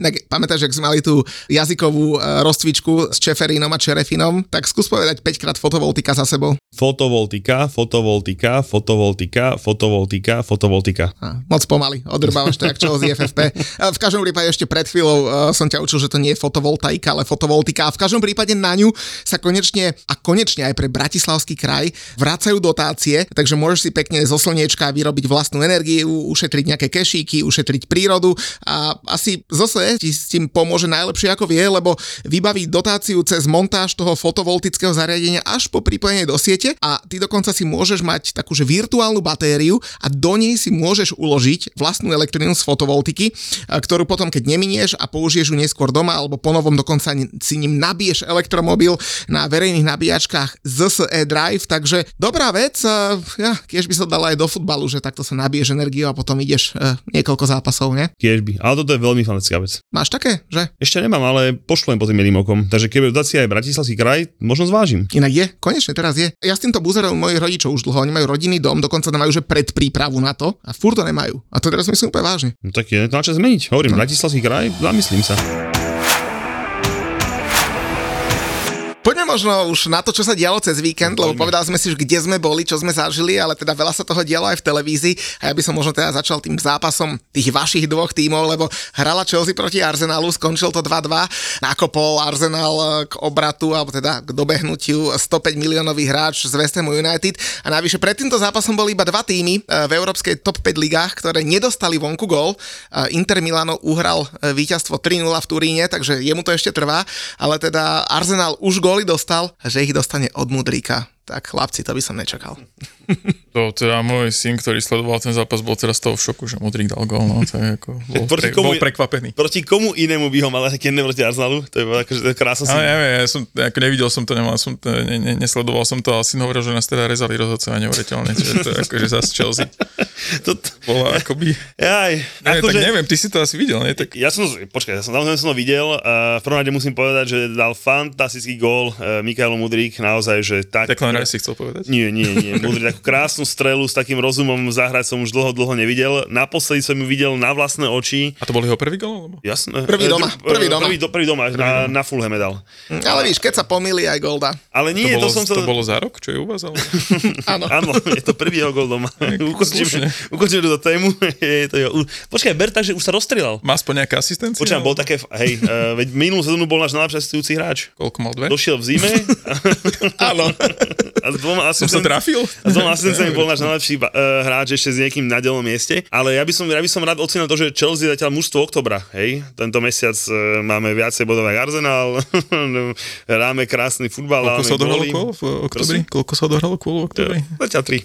Inak pamätáš, ak sme mali tú jazykovú uh, rozcvičku s Čeferinom a Čerefinom, tak skús povedať 5 krát fotovoltika za sebou. Fotovoltika, fotovoltika, fotovoltika, fotovoltika, fotovoltika. A, moc pomaly, odrbávaš to jak čo z FFP. V každom prípade ešte pred chvíľou som ťa učil, že to nie je fotovoltaika, ale fotovoltika. A v každom prípade na ňu sa konečne a konečne aj pre Bratislavský kraj vracajú dotácie, takže môžeš si pekne zo slniečka vyrobiť vlastnú energiu, ušetriť nejaké kešíky, ušetriť prírodu a asi zase ti s tým pomôže najlepšie ako vie, lebo vybaví dotáciu cez montáž toho fotovoltického zariadenia až po pripojenie do siete a ty dokonca si môžeš mať takúže virtuálnu batériu a do nej si môžeš uložiť vlastnú elektrínu z fotovoltiky, ktorú potom keď neminieš a použiješ ju neskôr doma alebo ponovom dokonca si ním nabiješ elektromobil na verejných nabíjačkách ZSE Drive, takže dobrá vec, ja, keď by sa dala aj do futbalu, že takto sa nabiješ energiu a potom ideš uh, niekoľko zápasov, ne? Kiež by, ale toto je veľmi fantastická vec. Máš také, že? Ešte nemám, ale pošlem po tým milým okom, takže keď dotácia aj Bratislavský kraj, možno zvážim. Inak je, konečne teraz je. Ja s týmto buzerom mojich rodičov už dlho, oni majú rodinný dom, dokonca majú že predprípravu na to a furt to nemajú. A to teraz myslím úplne vážne. No tak je to na čas zmeniť. Hovorím, no. Bratislavský kraj, zamyslím sa. Možno už na to, čo sa dialo cez víkend, lebo povedali sme si, že kde sme boli, čo sme zažili, ale teda veľa sa toho dialo aj v televízii. A ja by som možno teda začal tým zápasom tých vašich dvoch tímov, lebo hrala Chelsea proti Arsenalu, skončil to 2-2, nakopol Arsenal k obratu, alebo teda k dobehnutiu 105 miliónový hráč z West Ham United. A navyše pred týmto zápasom boli iba dva týmy v európskej top 5 ligách, ktoré nedostali vonku gól. Inter Milano uhral víťazstvo 3-0 v Turíne, takže jemu to ešte trvá, ale teda Arsenal už gól góly dostal, že ich dostane od Mudríka. Tak chlapci, to by som nečakal. To teda môj syn, ktorý sledoval ten zápas, bol teraz toho v šoku, že Modric dal gol, no je ako, bol, pre, komu, bol prekvapený. Proti komu inému by ho mal keď proti Arsenalu? To je akože krásne. Ale neviem, ja som, ako nevidel som to, nemal som to, ne, ne, nesledoval som to, ale syn hovoril, že nás teda rezali rozhodcovia neuveriteľne, čiže to je akože zase Chelsea. To, bolo akoby... Jaj, ne, akože, tak neviem, ty si to asi videl, nie? Tak... Ja som, počkaj, ja som, tam som to videl, a v prvom rade musím povedať, že dal fantastický gól uh, Mikael Mudrik, naozaj, že tak... Tak len si chcel povedať? Nie, nie, nie. Mudrik takú krásnu strelu s takým rozumom zahrať som už dlho, dlho nevidel. Naposledy som ju videl na vlastné oči. A to bol jeho prvý gol? Alebo? Jasné. Prvý doma. Prvý doma. Prvý, do, prvý doma, prvý na, doma. na Fulhame dal. Ale víš, keď sa pomýli aj golda. Ale nie, to, bolo, to som to... to bolo za rok, čo je u vás? Ale... Áno. Áno, je to prvý jeho gol doma. Ukončím do tému. je to jeho... Počkaj, ber tak, že už sa rozstrelal. Má aspoň nejaká asistencia? Počkaj, bol také, hej, uh, veď minulú sezónu bol náš najlepší asistujúci hráč. Koľko mal dve? Došiel v zime. Áno. A s dvoma asistent... Som sa trafil? A s dvoma asistenciami bol náš najlepší uh, hráč ešte s niekým na delnom mieste. Ale ja by som, ja by som rád ocenil to, že Chelsea zatiaľ mužstvo oktobra, hej. Tento mesiac uh, máme viacej bodov ako Arsenal, hráme krásny futbal. Koľko sa odohralo v oktobri? Koľko sa odohralo v oktobri? Zatiaľ tri.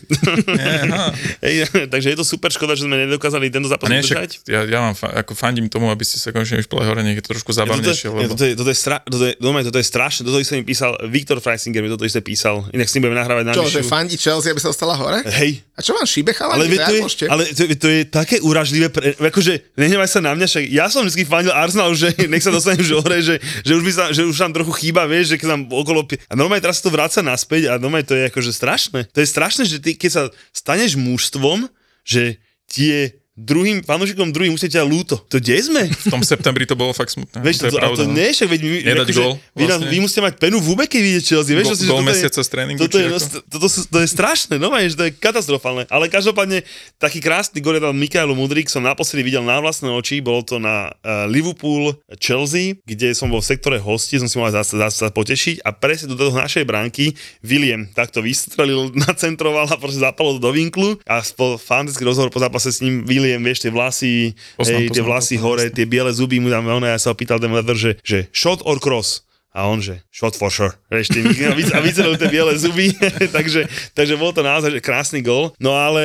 hej, takže je to super škoda, že sme nedokázali tento zápas udržať. Ja, ja mám, ako fandím tomu, aby ste sa konečne už hore, nech je to trošku zabavnejšie. Ja, toto, je, toto, je, stra, toto, je, toto, je, toto je strašné, toto isté mi písal Viktor Freisinger, mi toto isté písal, inak s ním budeme nahrávať na Čo, že fandí Chelsea, aby sa ostala hore? Hej. A čo vám šíbe chalani? Ale, to je, ale to, to, je také uražlivé, pre, akože nehnevaj sa na mňa, však ja som vždy fandil Arsenal, že nech sa dostane už hore, že, že, už by sa, že už tam trochu chýba, vieš, že keď tam okolo... A normálne teraz sa to vráca naspäť a normálne to je akože strašné. To je strašné, že ty keď sa staneš mužstvom, že tie druhým fanúšikom druhým musíte ťa lúto. To kde sme? V tom septembri to bolo fakt smutné. Vieš, to, to, pravda, to no. nie, však veď my, Nedať akože, gol, vy, vlastne. vy, musíte mať penu v hube, keď vidíte Chelsea. Vieš, go, gol mesiaca z tréningu. Toto je, to, to, to, je strašné, no že to je katastrofálne. Ale každopádne taký krásny gol je tam Mikaelu Mudrik, som naposledy videl na vlastné oči, bolo to na uh, Liverpool Chelsea, kde som bol v sektore hosti, som si mohol zase, zase potešiť a presne do toho našej bránky William takto vystrelil, nacentroval a proste zapalo do vinklu a spol fantastický rozhovor po zápase s ním William, vieš, tie vlasy poznám, hej, poznám, tie vlasy poznám, hore, tie biele zuby mu tam, ono, ja sa opýtal ten že, že shot or cross? A on, že shot for sure. Vieš, tým, a vy- a vyzerajú tie biele zuby, takže, takže bol to naozaj že krásny gol. No ale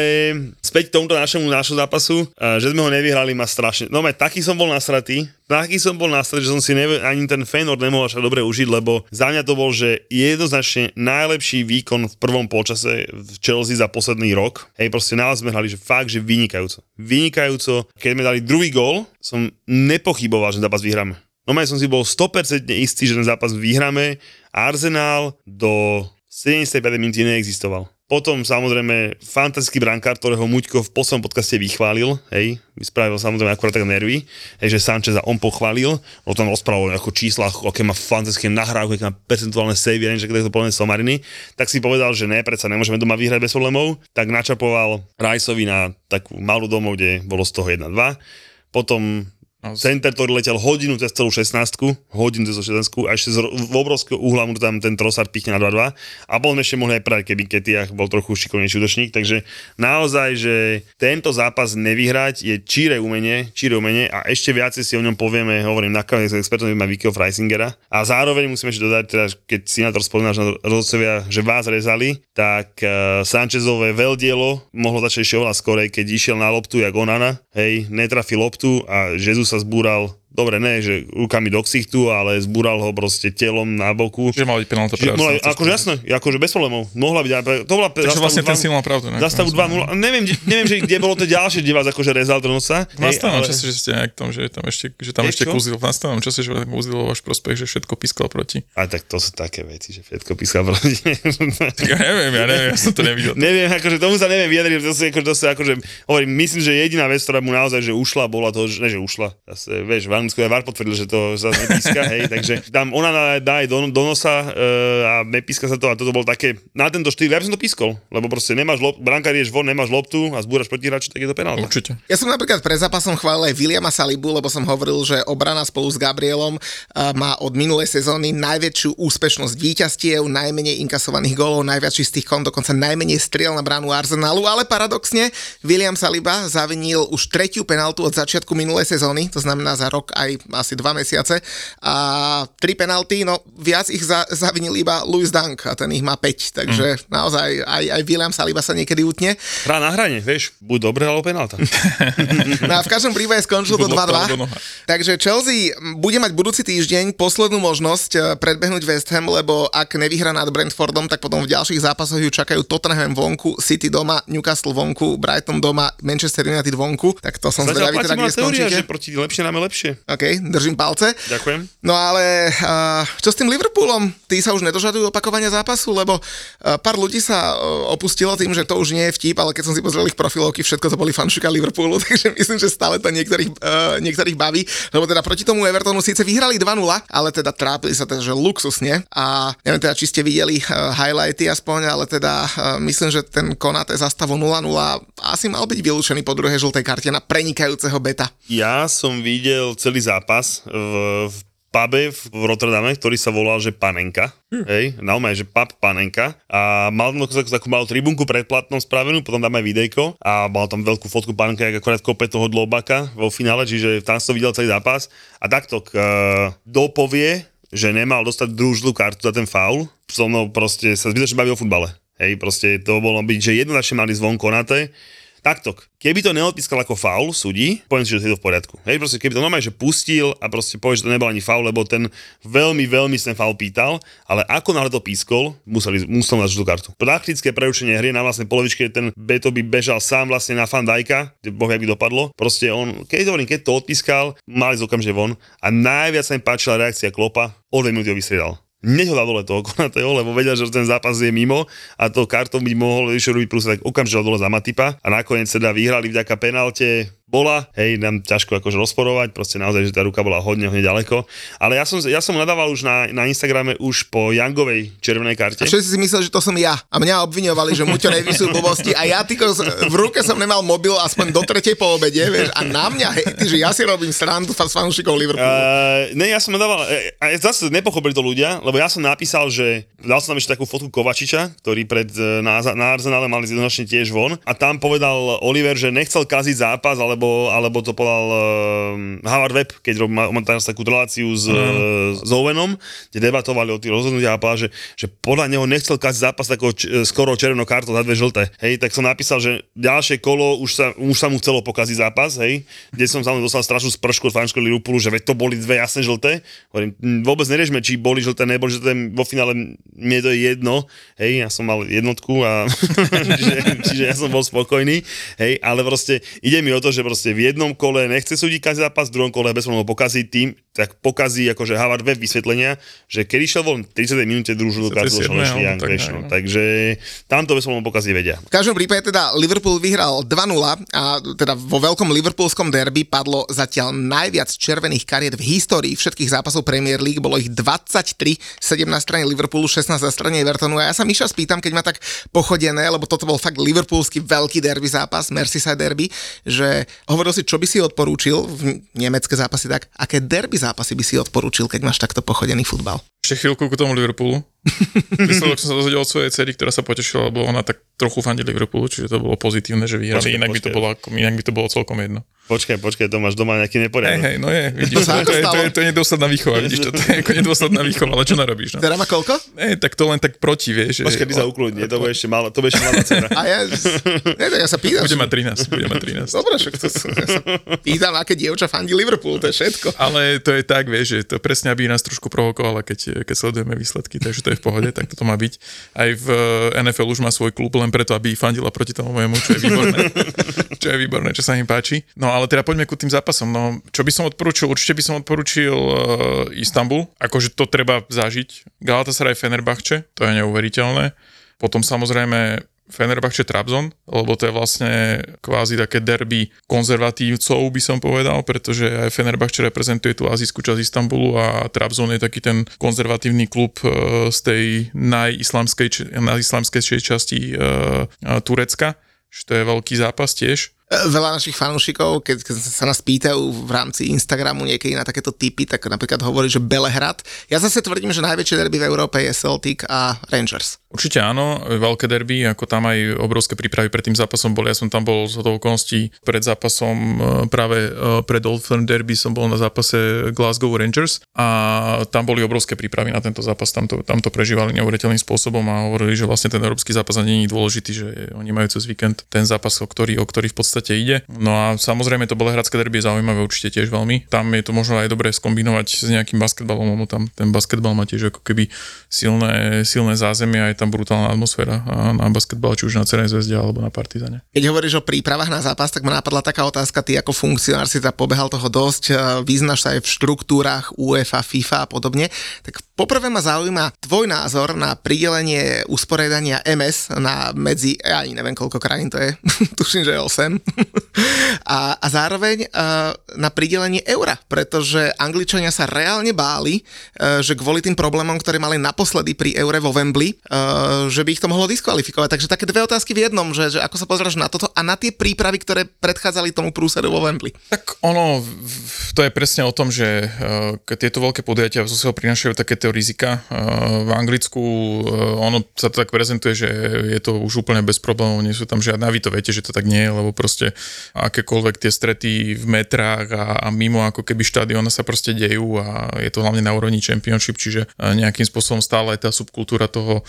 späť k tomuto našemu nášmu zápasu, že sme ho nevyhrali ma strašne. No taký som bol nasratý, taký som bol nasratý, že som si neve, ani ten Feyenoord nemohol až dobre užiť, lebo za mňa to bol, že jednoznačne najlepší výkon v prvom polčase v Chelsea za posledný rok. Hej, proste naozaj sme hrali, že fakt, že vynikajúco. Vynikajúco. Keď sme dali druhý gól, som nepochyboval, že zápas vyhráme. No som si bol 100% istý, že ten zápas vyhráme. Arsenal do 75 minúty neexistoval. Potom samozrejme fantastický brankár, ktorého Muďko v poslednom podcaste vychválil, hej, spravil samozrejme akurát tak nervy, hej, že Sancheza on pochválil, o tom rozprával ako číslach, aké má fantastické nahrávky, aké má percentuálne save, neviem, že to plné somariny, tak si povedal, že ne, predsa nemôžeme doma vyhrať bez problémov, tak načapoval Rajsovi na takú malú domov, kde bolo z toho 1-2. Potom No, Center, ktorý letel hodinu cez celú 16, hodinu cez 16 a ešte z v obrovského uhla mu tam ten trosár pichne na 2-2 a potom ešte mohli aj prať, keby Ketiach bol trochu šikovnejší útočník, takže naozaj, že tento zápas nevyhrať je číre umenie, číre umenie. A ešte viacej si o ňom povieme, hovorím nakoniec s expertom má Vikio Freisingera. A zároveň musíme ešte dodať, teda, keď si na to spomínaš na rozhodcovia, že vás rezali, tak uh, Sanchezové veľdielo mohlo začať ešte oveľa skorej, keď išiel na loptu jak Onana, hej, netrafil loptu a Jesus sa zbúral dobre, ne, že rukami do ksichtu, ale zbúral ho proste telom na boku. Že mal byť penálta pre Arsenal. akože jasné, akože bez problémov. Mohla byť, to bola Takže vlastne ten 2 si mal pravdu. ne? Zastavu 2-0. Neviem, neviem, že kde bolo to ďalšie, kde vás akože rezal do nosa. Hej, Nastávam ale- čase, že ste nejak tom, že tam ešte, že tam ešte kúzil, nastávam čase, že kúzil váš prospech, že všetko pískal proti. A tak to sú také veci, že všetko píska proti. Ja neviem, ja neviem, ja som to nevidel. neviem, akože tomu sa neviem vyjadriť, to sú, akože, to sú akože, hovorím, myslím, že jediná vec, ktorá mu naozaj, že ušla, bola to, že, ne, že ušla, zase, vieš, Anglicku aj VAR potvrdil, že to sa nepíska, hej, takže tam ona na- dá aj do, do nosa e, a nepíska sa to a toto bol také, na tento štýl, ja by som to pískol, lebo proste nemáš lop, brankár ješ von, nemáš loptu a zbúraš proti hráči, tak je to penálta. Určite. Ja som napríklad pred zápasom chválil aj Williama Salibu, lebo som hovoril, že obrana spolu s Gabrielom a, má od minulej sezóny najväčšiu úspešnosť víťazstiev, najmenej inkasovaných gólov, najviac čistých kon, dokonca najmenej striel na bránu Arsenalu, ale paradoxne William Saliba zavinil už tretiu penaltu od začiatku minulej sezóny, to znamená za rok aj asi dva mesiace a tri penalty, no viac ich za, zavinil iba Louis Dunk a ten ich má 5, takže mm. naozaj aj, aj William Saliba sa niekedy utne. Hra na hrane, vieš, buď dobre, alebo penálta. No a v každom prípade skončilo to Buď lopta, 2-2. alebo noha. Takže Chelsea bude mať budúci týždeň poslednú možnosť eh, predbehnúť West Ham, lebo ak nevyhra nad Brentfordom, tak potom v ďalších zápasoch ju čakajú Tottenham vonku, City doma, Newcastle vonku, Brighton doma, Manchester United vonku. Tak to som Zatiaľ zvedavý teda, kde teória, skončíte. že proti lepšie máme lepšie. OK, držím palce. Ďakujem. No ale čo s tým Liverpoolom? Tí sa už nedožadujú opakovania zápasu, lebo pár ľudí sa uh, opustilo tým, že to už nie je vtip, ale keď som si pozrel ich profilovky, všetko to boli fanšika Liverpoolu, takže myslím, že stále to niektorých, uh, niektorých baví, lebo teda proti tomu Evertonu síce vyhrali 2-0, ale teda trápili sa teda, že luxusne a neviem teda, či ste videli uh, highlighty aspoň, ale teda myslím, že ten Konate za stavu 0-0 asi mal byť vylúčený po druhej žltej karte na prenikajúceho beta. Ja som videl celý zápas v, v pube v Rotterdame, ktorý sa volal, že Panenka. Hm. Hej, naozaj, že pub Panenka. A mal tam takú, takú malú tribunku predplatnou spravenú, potom aj videjko a mal tam veľkú fotku Panenka, jak akorát kope toho dlobaka vo finále, čiže tam som videl celý zápas. A takto, uh, dopovie, že nemal dostať druhú žltú kartu za ten faul, so mnou proste sa zbytočne baví o futbale. Hej, proste to bolo byť, že jednoznačne mali zvon Konate, Takto, keby to neodpískal ako faul súdi, poviem si, že je to v poriadku. Hej, proste keby to normálne, že pustil a proste povie, že to nebol ani faul, lebo ten veľmi, veľmi ten faul pýtal, ale ako náhle to pískol, museli, musel mať žltú kartu. Praktické prerušenie hry na vlastnej polovičke, ten Beto by bežal sám vlastne na fan Dajka, kde boh by dopadlo. Proste on, keď hovorím, keď to odpískal, mali z okamžite von a najviac sa im páčila reakcia Klopa, o dve minúty ho vystriedal dal dole toho Konatého, lebo vedel, že ten zápas je mimo a to kartou by mohol ešte robiť plus, tak okamžite dole za Matipa a nakoniec teda vyhrali vďaka penalte bola, hej, nám ťažko akože rozporovať, proste naozaj, že tá ruka bola hodne, hodne ďaleko. Ale ja som, ja som nadával už na, na Instagrame už po Jangovej červenej karte. A všetci si mysleli, že to som ja. A mňa obviňovali, že Muťo nevysujú blbosti. A ja tyko, v ruke som nemal mobil aspoň do tretej po obede, vieš. A na mňa, hej, ty, že ja si robím srandu s fanúšikov Liverpoolu. Uh, ne, ja som nadával, e, a zase nepochopili to ľudia, lebo ja som napísal, že dal som tam ešte takú fotku Kovačiča, ktorý pred, e, na, na Arsenále mali jednoznačne tiež von a tam povedal Oliver, že nechcel kaziť zápas, ale alebo, alebo to povedal uh, Howard Webb, keď má teraz takú reláciu s, uh. s Owenom, kde debatovali o tých rozhodnutiach a povedal, že, že podľa neho nechcel kaziť zápas tako č- skoro červenou kartou za dve žlté. Hej, tak som napísal, že ďalšie kolo už sa, už sa mu chcelo pokaziť zápas, hej, kde som sa dostal strašnú spršku od fanškoly Liverpoolu, že veď to boli dve jasné žlté. Hovorím, "Hm, vôbec neriešme, či boli žlté, neboli žlté, vo finále mne to je jedno, hej, ja som mal jednotku a čiže, čiže ja som bol spokojný, hej, ale proste ide mi o to, že proste v jednom kole nechce súdiť každý zápas, v druhom kole bez problémov pokazí tým, tak pokazí akože Havard Web vysvetlenia, že kedy šiel von 30 minúte druhú žltú kartu, došlo 37, Ashley Young, alebo tak vieš, nejak, no. no. takže tamto bez problémov pokazí vedia. V každom prípade teda Liverpool vyhral 2-0 a teda vo veľkom liverpoolskom derby padlo zatiaľ najviac červených kariet v histórii všetkých zápasov Premier League, bolo ich 23, 7 na strane Liverpoolu, 16 na strane Evertonu a ja sa Miša spýtam, keď ma tak pochodené, lebo toto bol fakt liverpoolský veľký derby zápas, Merseyside derby, že hovoril si, čo by si odporúčil v nemecké zápasy tak, aké derby zápasy by si odporúčil, keď máš takto pochodený futbal. Ešte chvíľku k tomu Liverpoolu. Výsledok som sa dozvedel od svojej cery, ktorá sa potešila, lebo ona tak trochu fandí Liverpoolu, čiže to bolo pozitívne, že vyhrali, Počkej, inak by to počkej. bolo, ako- inak by to bolo celkom jedno. Počkaj, počkaj, to máš doma nejaký Hej, neporiadok. hej, no je, vidíš, to, to, je, to, je, to je nedôsledná výchova, vidíš, to, to je ako nedôsledná výchova, ale čo narobíš, no? Teda má koľko? Ej, tak to len tak proti, vieš. že- Počkaj, ty sa ukludni, to bude ešte malá, to bude ešte malá cena. A ja, ne, tak ja sa pýtam. Bude mať 13, bude mať 13. Dobre, však to, ja sa pýtam, aké dievča fandí Liverpool, to je všetko. Ale to je tak, vieš, že to presne, aby nás trošku provokovala, keď, keď sledujeme výsledky, takže to je v pohode, tak toto má byť. Aj v eh, NFL už má svoj klub, len preto, aby fandila proti tomu mojemu, čo je výborné. čo je výborné, čo sa mi páči. No ale teda poďme ku tým zápasom. No, čo by som odporúčil? Určite by som odporúčil uh, Istanbul, akože to treba zažiť. Galatasaray Fenerbahče, to je neuveriteľné. Potom samozrejme Fenerbahče Trabzon, lebo to je vlastne kvázi také derby konzervatívcov, by som povedal, pretože aj Fenerbahče reprezentuje tú azijskú časť Istanbulu a Trabzon je taký ten konzervatívny klub e, z tej najislamskej, časti e, e, Turecka, že to je veľký zápas tiež. Veľa našich fanúšikov, keď, keď sa nás pýtajú v rámci Instagramu niekedy na takéto typy, tak napríklad hovorí, že Belehrad. Ja zase tvrdím, že najväčšie derby v Európe je Celtic a Rangers. Určite áno, veľké derby, ako tam aj obrovské prípravy pred tým zápasom boli. Ja som tam bol z toho okolností pred zápasom e, práve e, pred Old Firm Derby som bol na zápase Glasgow Rangers a tam boli obrovské prípravy na tento zápas, tam to, tam to prežívali neuveriteľným spôsobom a hovorili, že vlastne ten európsky zápas nie je dôležitý, že oni majú cez víkend ten zápas, o ktorý, o ktorý v podstate ide. No a samozrejme to Belehradské derby zaujímavé určite tiež veľmi. Tam je to možno aj dobre skombinovať s nejakým basketbalom, lebo tam ten basketbal má tiež ako keby silné, silné zázemie a je tam brutálna atmosféra na basketbal, či už na Cerej zväzde alebo na Partizane. Keď hovoríš o prípravách na zápas, tak ma napadla taká otázka, ty ako funkcionár si teda pobehal toho dosť, e, vyznaš sa aj v štruktúrach UEFA, FIFA a podobne, tak poprvé ma zaujíma tvoj názor na pridelenie usporiadania MS na medzi, ja ani neviem koľko krajín to je, tuším, že je 8, a, a zároveň uh, na pridelenie eura, pretože Angličania sa reálne báli, že kvôli tým problémom, ktoré mali naposledy pri eure vo Wembley, že by ich to mohlo diskvalifikovať. Takže také dve otázky v jednom, že, že ako sa pozráš na toto a na tie prípravy, ktoré predchádzali tomu prúseru vo Wembley. Tak ono, to je presne o tom, že keď tieto veľké podujatia zo sebou prinášajú takéto rizika. Uh, v Anglicku uh, ono sa to tak prezentuje, že je to už úplne bez problémov, nie sú tam žiadne, a vy to viete, že to tak nie je, lebo proste akékoľvek tie strety v metrách a, a mimo ako keby štadióna sa proste dejú a je to hlavne na úrovni championship, čiže nejakým spôsobom stále aj tá subkultúra toho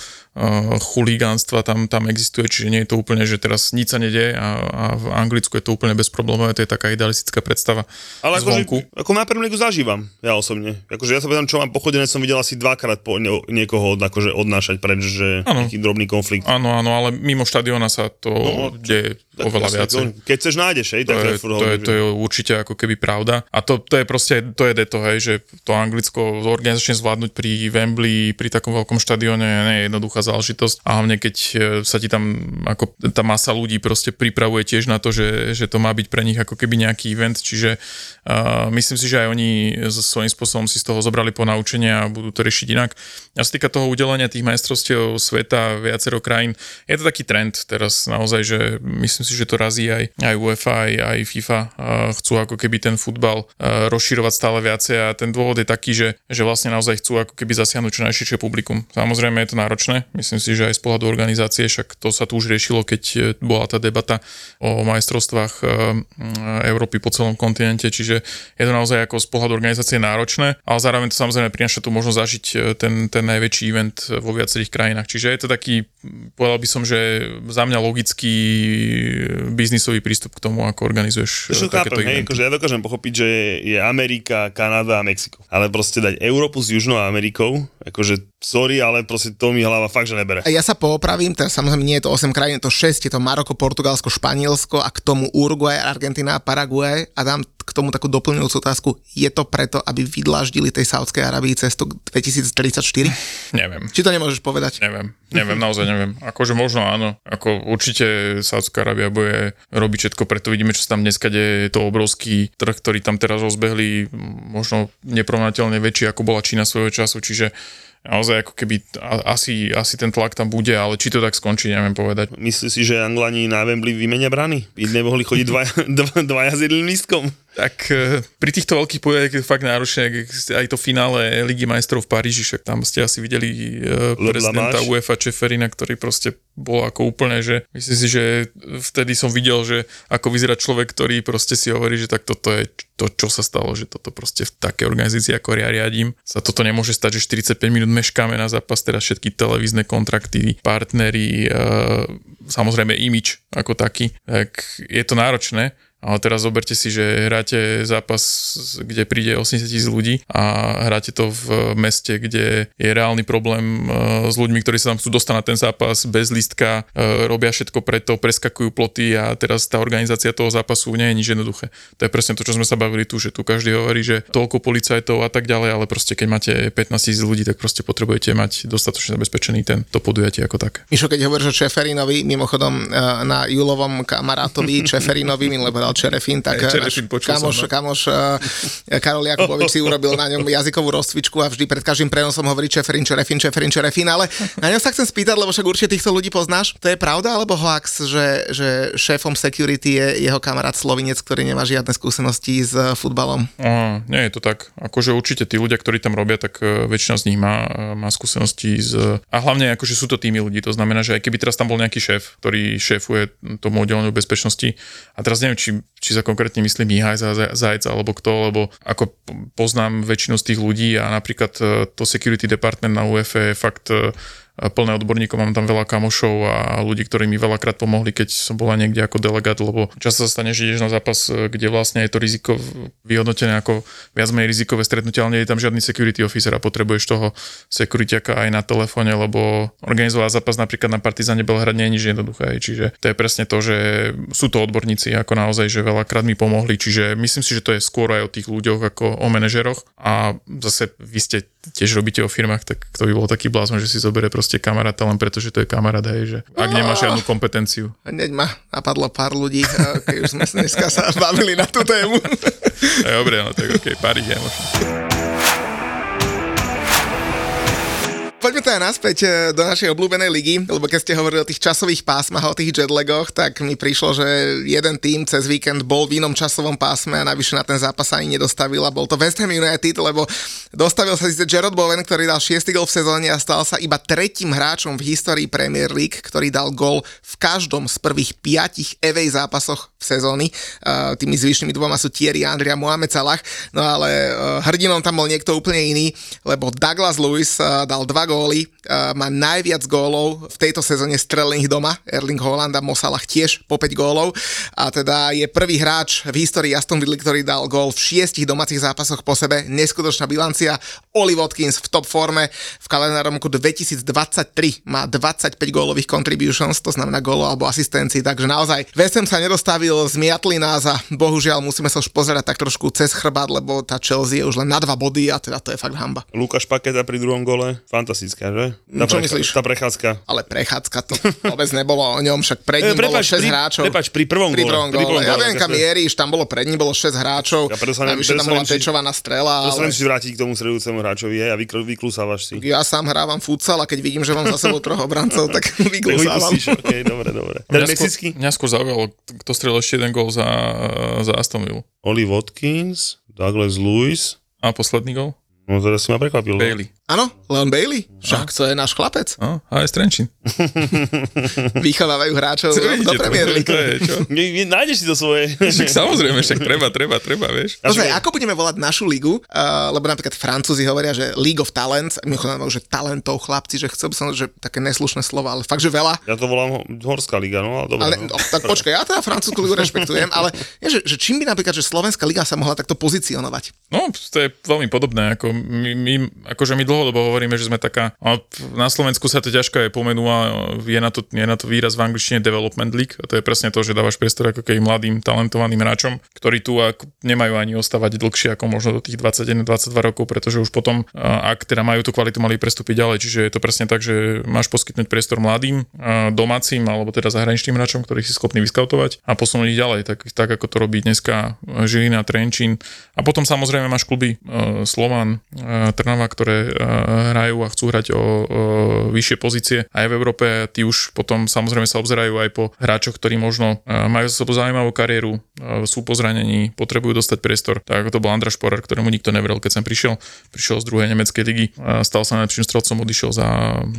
chuligánstva tam, tam existuje, čiže nie je to úplne, že teraz nič sa nedieje a, a v Anglicku je to úplne bezproblémové, to je taká idealistická predstava Ale zvonku. akože, ako na Premier League zažívam, ja osobne. Akože ja sa povedám, čo mám pochodené, som videl asi dvakrát po ne, niekoho od, akože odnášať preč, že nejaký drobný konflikt. Áno, áno, ale mimo štadióna sa to no, deje oveľa jasne, viacej. Keď chceš, nájdeš, hej, To je, to, je, to je určite ako keby pravda. A to, to je proste, to je to, hej, že to Anglicko organizačne zvládnuť pri Wembley, pri takom veľkom štadióne nie je jednoduchá záležitosť. A hlavne keď e, sa ti tam, ako tá masa ľudí proste pripravuje tiež na to, že, že to má byť pre nich ako keby nejaký event, čiže uh, myslím si, že aj oni svojím spôsobom si z toho zobrali ponaučenie a budú to riešiť inak. A z týka toho udelenia tých majstrovstiev sveta viacero krajín, je to taký trend teraz naozaj, že myslím si, si, že to razí aj, aj UEFA, aj, aj FIFA. Chcú ako keby ten futbal rozširovať stále viacej a ten dôvod je taký, že, že vlastne naozaj chcú ako keby zasiahnuť čo najširšie publikum. Samozrejme je to náročné, myslím si, že aj z pohľadu organizácie, však to sa tu už riešilo, keď e, bola tá debata o majstrovstvách e, Európy po celom kontinente, čiže je to naozaj ako z pohľadu organizácie náročné, ale zároveň to samozrejme prináša tu možnosť zažiť e, ten, ten najväčší event vo viacerých krajinách. Čiže je to taký, povedal by som, že za mňa logický biznisový prístup k tomu, ako organizuješ Čo takéto chápem, hej, akože ja dokážem pochopiť, že je Amerika, Kanada a Mexiko. Ale proste dať Európu s Južnou Amerikou, akože sorry, ale proste to mi hlava fakt, že nebere. A ja sa poopravím, teraz samozrejme nie je to 8 krajín, je to 6, je to Maroko, Portugalsko, Španielsko a k tomu Uruguay, Argentina, Paraguay a dám k tomu takú doplňujúcu otázku. Je to preto, aby vydláždili tej Saudskej Arabii cestu k 2034? Neviem. Či to nemôžeš povedať? Neviem, neviem, naozaj neviem. Akože možno áno. Ako určite Saudská Arábia bude robiť všetko, preto vidíme, čo sa tam dneska deje. Je to obrovský trh, ktorý tam teraz rozbehli, možno neporovnateľne väčší, ako bola Čína svojho času, čiže naozaj ako keby asi, asi ten tlak tam bude, ale či to tak skončí, neviem povedať. Myslíš si, že Anglani na Wembley vymenia brany? Nemohli chodiť dvaja, dvaja s jedným lístkom? Tak e, pri týchto veľkých podujatiach je fakt náročné, aj to finále Ligy majstrov v Paríži, však tam ste asi videli uh, prezidenta UEFA Čeferina, ktorý proste bol ako úplne, že myslím si, že vtedy som videl, že ako vyzerá človek, ktorý proste si hovorí, že tak toto je to, čo sa stalo, že toto proste v takej organizácii, ako ja riadím, sa toto nemôže stať, že 45 minút meškáme na zápas, teraz všetky televízne kontrakty, partnery, uh, samozrejme imič ako taký, tak je to náročné ale teraz zoberte si, že hráte zápas, kde príde 80 tisíc ľudí a hráte to v meste, kde je reálny problém e, s ľuďmi, ktorí sa tam chcú dostať na ten zápas bez lístka, e, robia všetko preto, preskakujú ploty a teraz tá organizácia toho zápasu nie je nič jednoduché. To je presne to, čo sme sa bavili tu, že tu každý hovorí, že toľko policajtov a tak ďalej, ale proste keď máte 15 tisíc ľudí, tak proste potrebujete mať dostatočne zabezpečený ten to podujatie ako tak. Mišo, keď hovoríš o Čeferinovi, mimochodom e, na Julovom kamarátovi Čeferinovi, lebo povedal Čerefin, tak Aj, Čerefin, kamoš, som, no. kamoš uh, Karol Jakubovič si urobil na ňom jazykovú rozcvičku a vždy pred každým prenosom hovorí Čeferin, Čerefin, Čeferin, Čerefin, ale na ňom sa chcem spýtať, lebo však určite týchto ľudí poznáš. To je pravda alebo hoax, že, že šéfom security je jeho kamarát Slovinec, ktorý nemá žiadne skúsenosti s futbalom? Uh, nie je to tak. Akože určite tí ľudia, ktorí tam robia, tak uh, väčšina z nich má, má skúsenosti z... A hlavne akože sú to týmy ľudí, to znamená, že aj keby teraz tam bol nejaký šéf, ktorý šéfuje tomu oddeleniu bezpečnosti a teraz neviem, či či sa konkrétne myslí Mihaj Zajec alebo kto, lebo ako poznám väčšinu z tých ľudí a napríklad e, to security department na UFE je fakt e, plné odborníkov, mám tam veľa kamošov a ľudí, ktorí mi veľakrát pomohli, keď som bola niekde ako delegát, lebo často sa stane, že ideš na zápas, kde vlastne je to riziko vyhodnotené ako viac menej rizikové stretnutie, ale nie je tam žiadny security officer a potrebuješ toho securityaka aj na telefóne, lebo organizovať zápas napríklad na Partizane Belhrad nie je nič jednoduché. Čiže to je presne to, že sú to odborníci ako naozaj, že veľakrát mi pomohli, čiže myslím si, že to je skôr aj o tých ľuďoch ako o manažeroch a zase vy ste tiež robíte o firmách, tak to by bol taký blázon, že si zoberie proste kamaráta len preto, že to je kamarát, hej, že ak nemá žiadnu kompetenciu. Hneď ma napadlo pár ľudí, keď už sme dneska sa bavili na tú tému. Dobre, no tak okej, okay, pár ich je možno. Poďme teda naspäť e, do našej obľúbenej ligy, lebo keď ste hovorili o tých časových pásmach o tých jetlagoch, tak mi prišlo, že jeden tým cez víkend bol v inom časovom pásme a navyše na ten zápas ani nedostavil a bol to West Ham United, lebo dostavil sa síce Gerard Bowen, ktorý dal 6 gol v sezóne a stal sa iba tretím hráčom v histórii Premier League, ktorý dal gol v každom z prvých piatich evej zápasoch v sezóny. Uh, tými zvyšnými dvoma sú Thierry Andrea Mohamed Salah, no ale uh, hrdinom tam bol niekto úplne iný, lebo Douglas Lewis uh, dal dva góly, má najviac gólov v tejto sezóne strelených doma, Erling Haaland a Mosalah tiež po 5 gólov. A teda je prvý hráč v histórii Aston Villa, ktorý dal gól v šiestich domácich zápasoch po sebe, neskutočná bilancia, Oli Watkins v top forme. V kalendárnom roku 2023 má 25 gólových contributions, to znamená gólov alebo asistencií, takže naozaj West sa nedostavil, postavil, zmiatli nás a bohužiaľ musíme sa už pozerať tak trošku cez chrbát, lebo tá Chelsea je už len na dva body a teda to je fakt hamba. Lukáš Paketa pri druhom gole, fantastická, že? Tá Čo myslíš? Tá prechádzka. Ale prechádzka to vôbec nebolo o ňom, však pred ním E, bolo prepáč, 6 pri- hráčov. prepáč, pri prvom pri gole, prvom pri prvom gole. Ja gole, viem, kam mieríš, tam bolo pred ním bolo 6 hráčov. Ja preto sa ne- preto tam bola či- tečovaná strela, To sa nemusíš vrátiť k tomu stredujúcemu hráčovi hej, a vykl- vyklusávaš si. ja sám hrávam futsal a keď vidím, že mám za sebou troch obrancov, tak vyklusávam. vykusíš, ok, dobre, dobre. Mňa skôr, mňa skôr zaujalo, kto strelil ešte jeden gol za, za Aston Villa. Oli Watkins, Douglas Lewis, A posledný gol? no teraz si ma prekvapil. no. Bailey. Áno, Leon Bailey, však to je náš chlapec. No, a aj Strenčín. Vychovávajú hráčov do Vidíte to, Premier League. je, nájdeš si to svoje. Však samozrejme, však treba, treba, treba, vieš. Pozri, ako budeme volať našu ligu, uh, lebo napríklad Francúzi hovoria, že League of Talents, my chodíme, že talentov chlapci, že chcel by som, že také neslušné slova, ale fakt, že veľa. Ja to volám ho- Horská liga, no ale dobre. Ale, no. no, tak počkaj, ja teda francúzsku ligu rešpektujem, ale nie, že, že čím by napríklad, že Slovenská liga sa mohla takto pozicionovať? No, to je veľmi podobné, ako my, my, akože my dlhodobo hovoríme, že sme taká, na Slovensku sa to ťažko je pomenúva, je na to, je na to výraz v angličtine development league, a to je presne to, že dávaš priestor ako keby mladým, talentovaným hráčom, ktorí tu ako nemajú ani ostávať dlhšie ako možno do tých 21-22 rokov, pretože už potom, ak teda majú tú kvalitu, mali prestúpiť ďalej, čiže je to presne tak, že máš poskytnúť priestor mladým, domácim alebo teda zahraničným hráčom, ktorých si schopný vyskautovať a posunúť ich ďalej, tak, tak ako to robí dneska Žilina, Trenčín. A potom samozrejme máš kluby uh, Slovan, uh, Trnava, ktoré uh, hrajú a chcú hrať o, o vyššie pozície aj v Európe. Tí už potom samozrejme sa obzerajú aj po hráčoch, ktorí možno uh, majú za sebou zaujímavú kariéru, uh, sú po zranení, potrebujú dostať priestor. Tak to bol Andra Šporar, ktorému nikto neveril, keď sem prišiel. Prišiel z druhej nemeckej ligy, uh, stal sa najlepším strelcom, odišiel za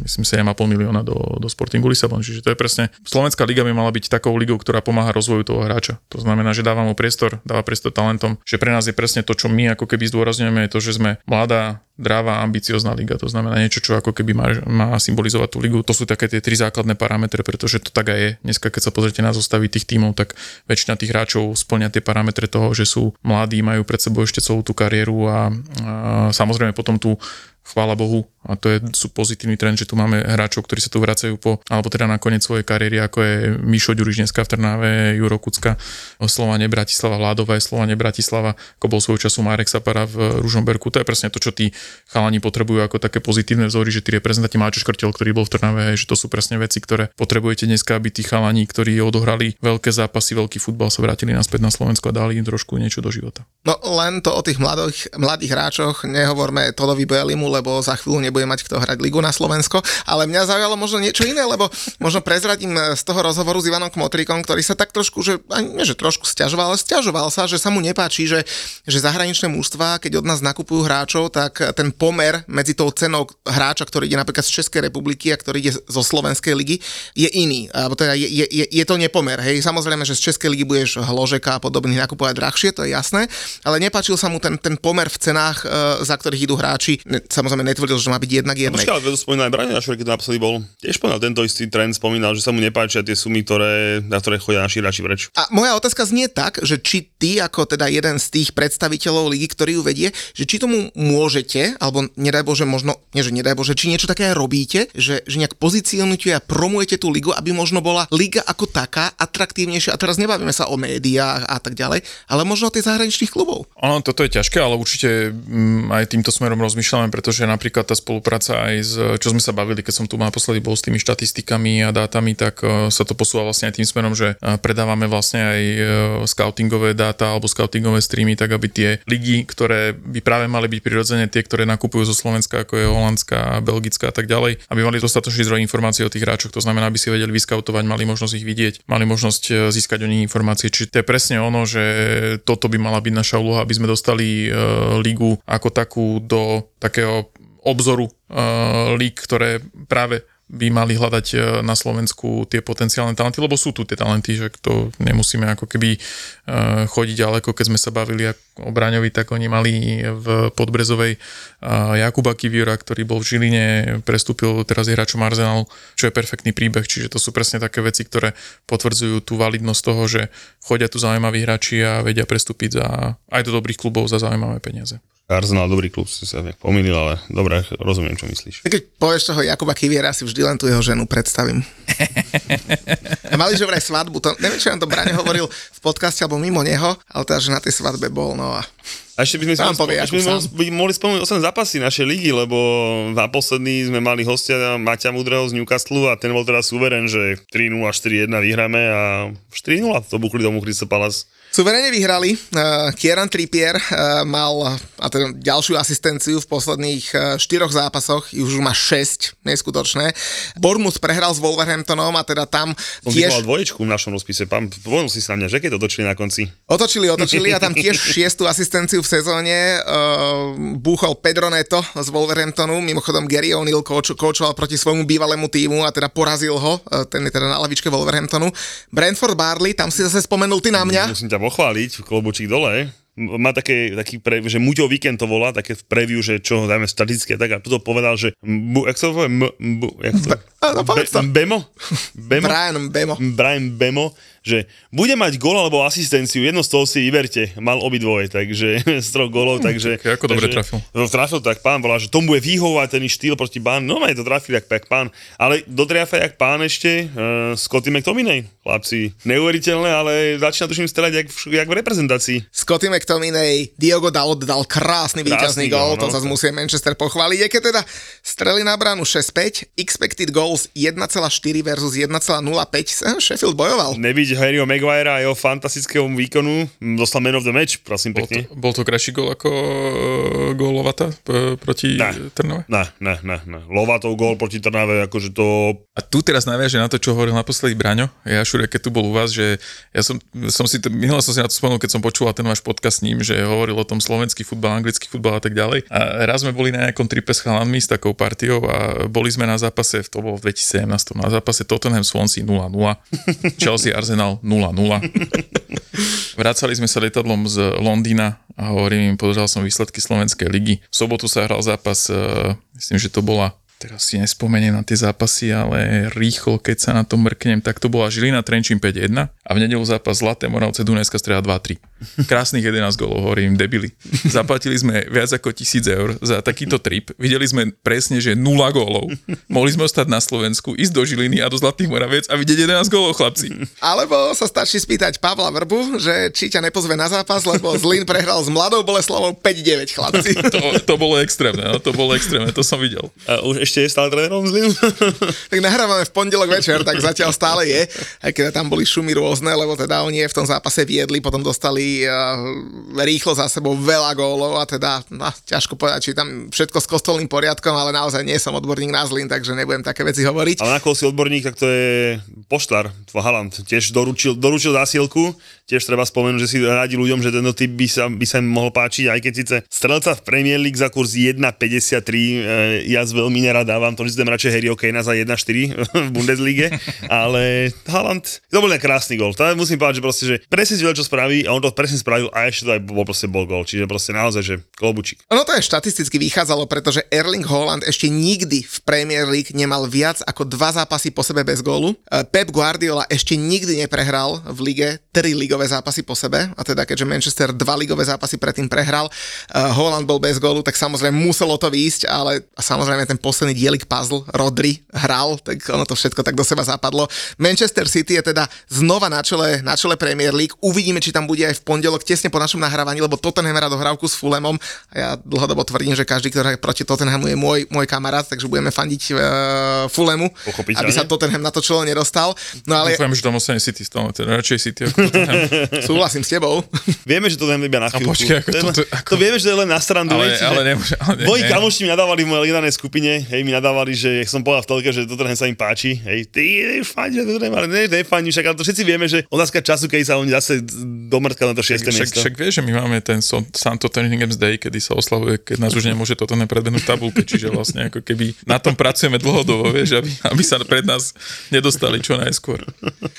myslím 7,5 milióna do, do Sportingu Lisabon. Čiže to je presne, Slovenská liga by mala byť takou ligou, ktorá pomáha rozvoju toho hráča. To znamená, že dáva mu priestor, dáva priestor talentom, že pre nás je presne to, čo my ako keby zdôrazňujeme, je to, že sme mladá, dráva, ambiciozná liga. To znamená niečo, čo ako keby má, má symbolizovať tú ligu. To sú také tie tri základné parametre, pretože to tak aj je. Dneska, keď sa pozrite na zostavy tých tímov, tak väčšina tých hráčov splňa tie parametre toho, že sú mladí, majú pred sebou ešte celú tú kariéru a, a samozrejme potom tú chvála Bohu, a to je sú pozitívny trend, že tu máme hráčov, ktorí sa tu vracajú po, alebo teda na koniec svojej kariéry, ako je Mišo Ďuriš dneska v Trnave, Juro Kucka, Slovane Bratislava, Vládové, Slovane Bratislava, ako bol svojho času Marek Sapara v Ružomberku. To je presne to, čo tí chalani potrebujú ako také pozitívne vzory, že tí reprezentanti Máčo Škrtel, ktorý bol v Trnave, že to sú presne veci, ktoré potrebujete dneska, aby tí chalani, ktorí odohrali veľké zápasy, veľký futbal, sa vrátili naspäť na Slovensko a dali im trošku niečo do života. No len to o tých mladých, mladých hráčoch, nehovorme Todovi Belimu, lebo za chvíľu nebude mať kto hrať ligu na Slovensko, ale mňa zaujalo možno niečo iné, lebo možno prezradím z toho rozhovoru s Ivanom Kmotríkom, ktorý sa tak trošku, že nie, že trošku stiažoval, ale stiažoval sa, že sa mu nepáči, že, že zahraničné mužstva, keď od nás nakupujú hráčov, tak ten pomer medzi tou cenou hráča, ktorý ide napríklad z Českej republiky a ktorý ide zo Slovenskej ligy, je iný. Alebo teda je, je, je, je to nepomer. Hej, samozrejme, že z Českej ligy budeš Hložeka a podobných nakupovať drahšie, to je jasné, ale nepáčil sa mu ten, ten pomer v cenách, e, za ktorých idú hráči. Ne, samozrejme netvrdil, že má byť jednak jednej. Počkaj, ale to spomínal aj Brane Našor, keď to naposledy bol. Tiež spomínal tento istý trend, spomínal, že sa mu nepáčia tie sumy, ktoré, na ktoré chodia naši hráči preč. A moja otázka znie tak, že či ty ako teda jeden z tých predstaviteľov ligy, ktorý ju vedie, že či tomu môžete, alebo nedaj Bože, možno, nie že nedaj Bože, či niečo také robíte, že, že nejak pozicionujete a promujete tú ligu, aby možno bola liga ako taká atraktívnejšia. A teraz nebavíme sa o médiách a tak ďalej, ale možno o tých zahraničných klubov. Ono, toto je ťažké, ale určite mm, aj týmto smerom rozmýšľame, pretože napríklad tá spolupráca aj s, čo sme sa bavili, keď som tu naposledy bol s tými štatistikami a dátami, tak uh, sa to posúva vlastne aj tým smerom, že uh, predávame vlastne aj uh, scoutingové dáta alebo scoutingové streamy, tak aby tie ligy, ktoré by práve mali byť prirodzene tie, ktoré nakupujú zo Slovenska, ako je Holandská, Belgická a tak ďalej, aby mali dostatočný zdroj informácií o tých hráčoch, to znamená, aby si vedeli vyskautovať, mali možnosť ich vidieť, mali možnosť získať o nich informácie. Čiže to je presne ono, že toto by mala byť naša úloha, aby sme dostali uh, ligu ako takú do takého obzoru uh, líg, ktoré práve by mali hľadať e, na Slovensku tie potenciálne talenty, lebo sú tu tie talenty, že to nemusíme ako keby uh, chodiť ďaleko, keď sme sa bavili o Braňovi, tak oni mali v Podbrezovej Jakuba Kiviora, ktorý bol v Žiline, prestúpil teraz je hráčom Arsenal, čo je perfektný príbeh, čiže to sú presne také veci, ktoré potvrdzujú tú validnosť toho, že chodia tu zaujímaví hráči a vedia prestúpiť za, aj do dobrých klubov za zaujímavé peniaze. Arsenal, dobrý klub, si sa nejak pomýlil, ale dobre, rozumiem, čo myslíš. Keď povieš toho Jakuba Kiviera, si vždy len tu jeho ženu predstavím. A mali že vraj svadbu, to, neviem, či nám to Braňo hovoril v podcaste alebo mimo neho, ale teda, že na tej svadbe bol, no a A ešte by sme, Sám povie, ešte by sme mohli- mohli spomenúť 8 zápasy našej ligy, lebo na posledný sme mali hostia Maťa Mudrého z Newcastle a ten bol teda suverén, že 3-0 a 4-1 vyhráme a 4-0 to bukli domu Crystal Palace. Suverene vyhrali. Uh, Kieran Trippier uh, mal a teda ďalšiu asistenciu v posledných uh, štyroch zápasoch, už má 6 neskutočné. Bournemouth prehral s Wolverhamptonom a teda tam Som tiež vyvolal dvoječku v našom rozpise, pán, si sa na mňa, že keď to točili na konci. otočili, otočili a tam tiež šiestu asistenciu v sezóne uh, búchol Pedro Neto z Wolverhamptonu, mimochodom Gary O'Neill coach, coachoval proti svojmu bývalému týmu a teda porazil ho, uh, ten je teda na lavičke Wolverhamptonu. Brentford Barley, tam si zase spomenul ty na mňa. Musím ťa pochváliť, klobučík dole. Má také, taký pre, že Muťo víkend to volá, také v preview, že čo dajme statistické, tak a tu to povedal, že mbu, jak sa to povie? M, mbu, jak to? áno, povedz to. Bemo? Bemo? Brian Bemo. Brian Bemo, že bude mať gól alebo asistenciu, jedno z toho si vyberte, mal obidvoje, takže z troch gólov, takže... tak ako dobre takže, trafil. No, trafil tak pán, bola, že tomu bude vyhovať ten štýl proti bán, no aj to trafil jak, jak pán, ale dotriafa jak pán ešte, uh, Scotty McTominay, chlapci, neuveriteľné, ale začína tuším strelať jak, v- jak v reprezentácii. Scotty McTominay, Diogo Dalot dal krásny víťazný gól, gól, to no. zase musí Manchester pochváliť. Je keď teda strely na bránu 6-5, expected goals 1,4 versus 1,05, Eh, Sheffield bojoval. Nebyť Harryho Maguirea a jeho fantastického výkonu, dostal man of the match, prosím Bol pekne. to, bol to krajší gól ako uh, gól Lovata p- proti Ne. Trnave? Ne, ne, ne, ne. Lovatov gól proti Trnave, akože to A tu teraz naviaže na to, čo hovoril naposledy Braňo. Ja Šure, keď tu bol u vás, že ja som, som si, minule som si na to spomenul, keď som počúval ten váš podcast s ním, že hovoril o tom slovenský futbal, anglický futbal a tak ďalej. A raz sme boli na nejakom tripe s chalanmi s takou partiou a boli sme na zápase, to bolo v 2017, na zápase Tottenham Swansea 0-0, Chelsea Arsenal 0-0. Vracali sme sa letadlom z Londýna a hovorím im, pozeral som výsledky Slovenskej ligy. V sobotu sa hral zápas, eh, myslím, že to bola teraz si nespomeniem na tie zápasy, ale rýchlo, keď sa na to mrknem, tak to bola Žilina Trenčín 5-1 a v nedelu zápas Zlaté Moravce Dunajská streda 2-3. Krásnych 11 golov, hovorím, debili. Zaplatili sme viac ako 1000 eur za takýto trip. Videli sme presne, že 0 gólov. Mohli sme ostať na Slovensku, ísť do Žiliny a do Zlatých Moraviec a vidieť 11 gólov, chlapci. Alebo sa stačí spýtať Pavla Vrbu, že či ťa nepozve na zápas, lebo Zlín prehral s Mladou Boleslavou 5-9, chlapci. To, to bolo extrémne, no, to bolo extrémne, to som videl. a už ešte je stále trénerom z Linu. tak nahrávame v pondelok večer, tak zatiaľ stále je, aj keď tam boli šumy rôzne, lebo teda oni v tom zápase viedli, potom dostali uh, rýchlo za sebou veľa gólov a teda, no, ťažko povedať, či tam všetko s kostolným poriadkom, ale naozaj nie som odborník na Zlín, takže nebudem také veci hovoriť. Ale na koho si odborník, tak to je Poštár, Haland. Tiež doručil, doručil zásielku, tiež treba spomenúť, že si radí ľuďom, že tento typ by sa, by sa im mohol páčiť, aj keď síce strelca v Premier League za kurz 1,53, e, ja z veľmi nerad dávam, to vždy radšej Harry Okejna za 1,4 v Bundeslige, ale Haaland, to bol krásny gol. To musím povedať, že proste, že presne si vedel, čo spraví a on to presne spravil a ešte to aj bol proste bol gol. Čiže proste naozaj, že klobučík. Ono to aj štatisticky vychádzalo, pretože Erling Haaland ešte nikdy v Premier League nemal viac ako dva zápasy po sebe bez gólu. E, Pep Guardiola ešte nikdy neprehral v lige tri ligové zápasy po sebe, a teda keďže Manchester dva ligové zápasy predtým prehral, e, Haaland bol bez gólu, tak samozrejme muselo to výjsť, ale samozrejme ten posledný dielik puzzle, Rodri hral, tak ono to všetko tak do seba zapadlo. Manchester City je teda znova na čele, na čele Premier League. Uvidíme, či tam bude aj v pondelok tesne po našom nahrávaní, lebo Tottenham hrá dohrávku s Fulemom a ja dlhodobo tvrdím, že každý, kto hraje proti Tottenhamu je môj, môj kamarát, takže budeme fandiť uh, Fulemu, Pochopiteľne. aby sa Tottenham na to čelo nedostal. No ale Dúfam, že tam ostane City stále, teda radšej City ako Tottenham. súhlasím s tebou. Vieme, že to len iba na chvíľku. počkaj, ako to, je toto- ako- to vieme, že to je len na strandu. Ale, vieš, ale že- nemôže, ale ne, Moji ne. kamoši mi nadávali v mojej ledanej skupine, hej, mi nadávali, že jak som povedal v telke, že Tottenham sa im páči, hej, ty už fandí, že Tottenham, ale ne, nefandí, však ale to všetci vieme, že otázka času, keď sa oni zase domrtka na to šieste Však, miesto. však vieš, že my máme ten Santo Tottenham's Day, kedy sa oslavuje, keď nás už nemôže toto nepredbenúť tabulke, čiže vlastne ako keby na tom pracujeme dlhodobo, vieš, aby, aby sa pred nás nedostali čo najskôr.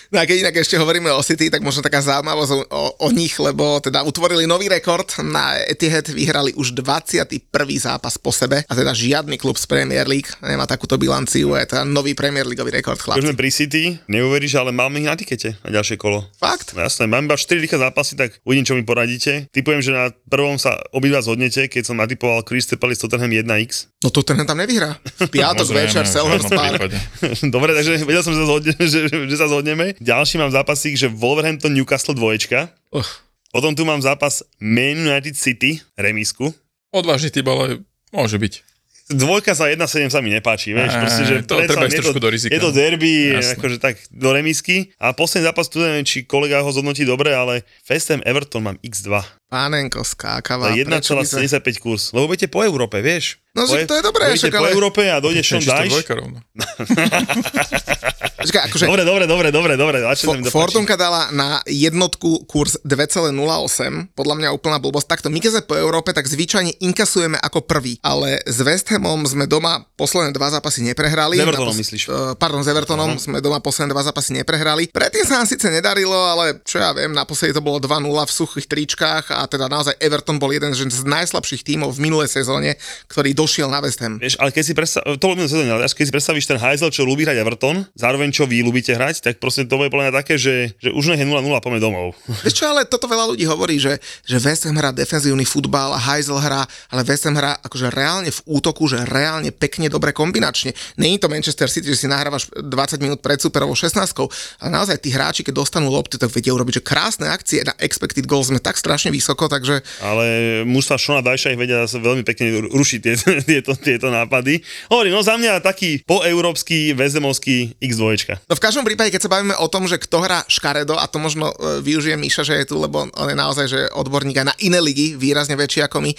No a keď inak ešte hovoríme o City, tak možno taká zaujímavosť o, o, nich, lebo teda utvorili nový rekord, na Etihad vyhrali už 21. zápas po sebe a teda žiadny klub z Premier League nemá takúto bilanciu, je teda nový Premier Leagueový rekord, chlapci. sme pri City, neuveríš, ale máme ich na tikete na ďalšie kolo. Fakt? No jasné, mám iba 4 rýchle zápasy, tak tak uvidím, čo mi poradíte. Typujem, že na prvom sa obidva zhodnete, keď som natypoval Crystal Palace Tottenham 1x. No to ten tam nevyhrá. V piatok večer, Selhurst Park. Dobre, takže vedel som, že sa, zhodne, že, že sa zhodneme. Ďalší mám zápasík, že Wolverhampton Newcastle dvoječka. Ugh. Potom tu mám zápas Man United City, remisku. Odvážny typ, ale môže byť. Dvojka za 1-7 sa mi nepáči, vieš, proste, že to treba je trošku do rizika. Je to derby, Jasné. akože tak do remisky. A posledný zápas tu neviem, či kolega ho zhodnotí dobre, ale West Ham Everton mám x2. Pánenko skákava. Za prečo by sme- 1,75 kurz. Lebo budete po Európe, vieš. No, po, že to je dobré, však po ale- Európe a dojde Sean Dyche. Počkaj, akože Dobre, dobre, dobre, dobre, dobre. Fo-. Fortunka dala na jednotku kurz 2,08, podľa mňa úplná blbosť. Takto, my keď sme po Európe, tak zvyčajne inkasujeme ako prvý, ale s West Hamom sme doma posledné dva zápasy neprehrali. S Evertonom Na myslíš? eh, Pardon, s Evertonom sme doma posledné dva zápasy neprehrali. Predtým sa nám síce nedarilo, ale čo ja viem, naposledy to bolo 2-0 v suchých tričkách a teda naozaj Everton bol jeden z najslabších tímov v minulej sezóne, ktorý došiel na West Ham. Vieš, ale keď si predstav, to bolo sezóne, ale keď si predstavíš ten Heisel, čo ľubí hrať Everton, zároveň čo vy ľubíte hrať, tak proste to bude podľa mňa také, že, že už nech je 0-0 a poďme domov. Vieš čo, ale toto veľa ľudí hovorí, že, že West Ham hrá defenzívny futbal a Heisel hrá, ale West Ham hrá akože reálne v útoku, že reálne pekne dobre kombinačne. Není to Manchester City, že si nahrávaš 20 minút pred superovou 16 ale naozaj tí hráči, keď dostanú lopty, tak vedia urobiť, že krásne akcie na expected goals sme tak strašne vysoko, takže Ale mužstva Šona Dajša ich vedia veľmi pekne rušiť tieto, tieto, tieto nápady. Hovorím, no za mňa taký poeurópsky, väzemovský X2. No v každom prípade, keď sa bavíme o tom, že kto hrá škaredo, a to možno e, využije Miša, že je tu, lebo on je naozaj že odborník aj na iné ligy, výrazne väčší ako my.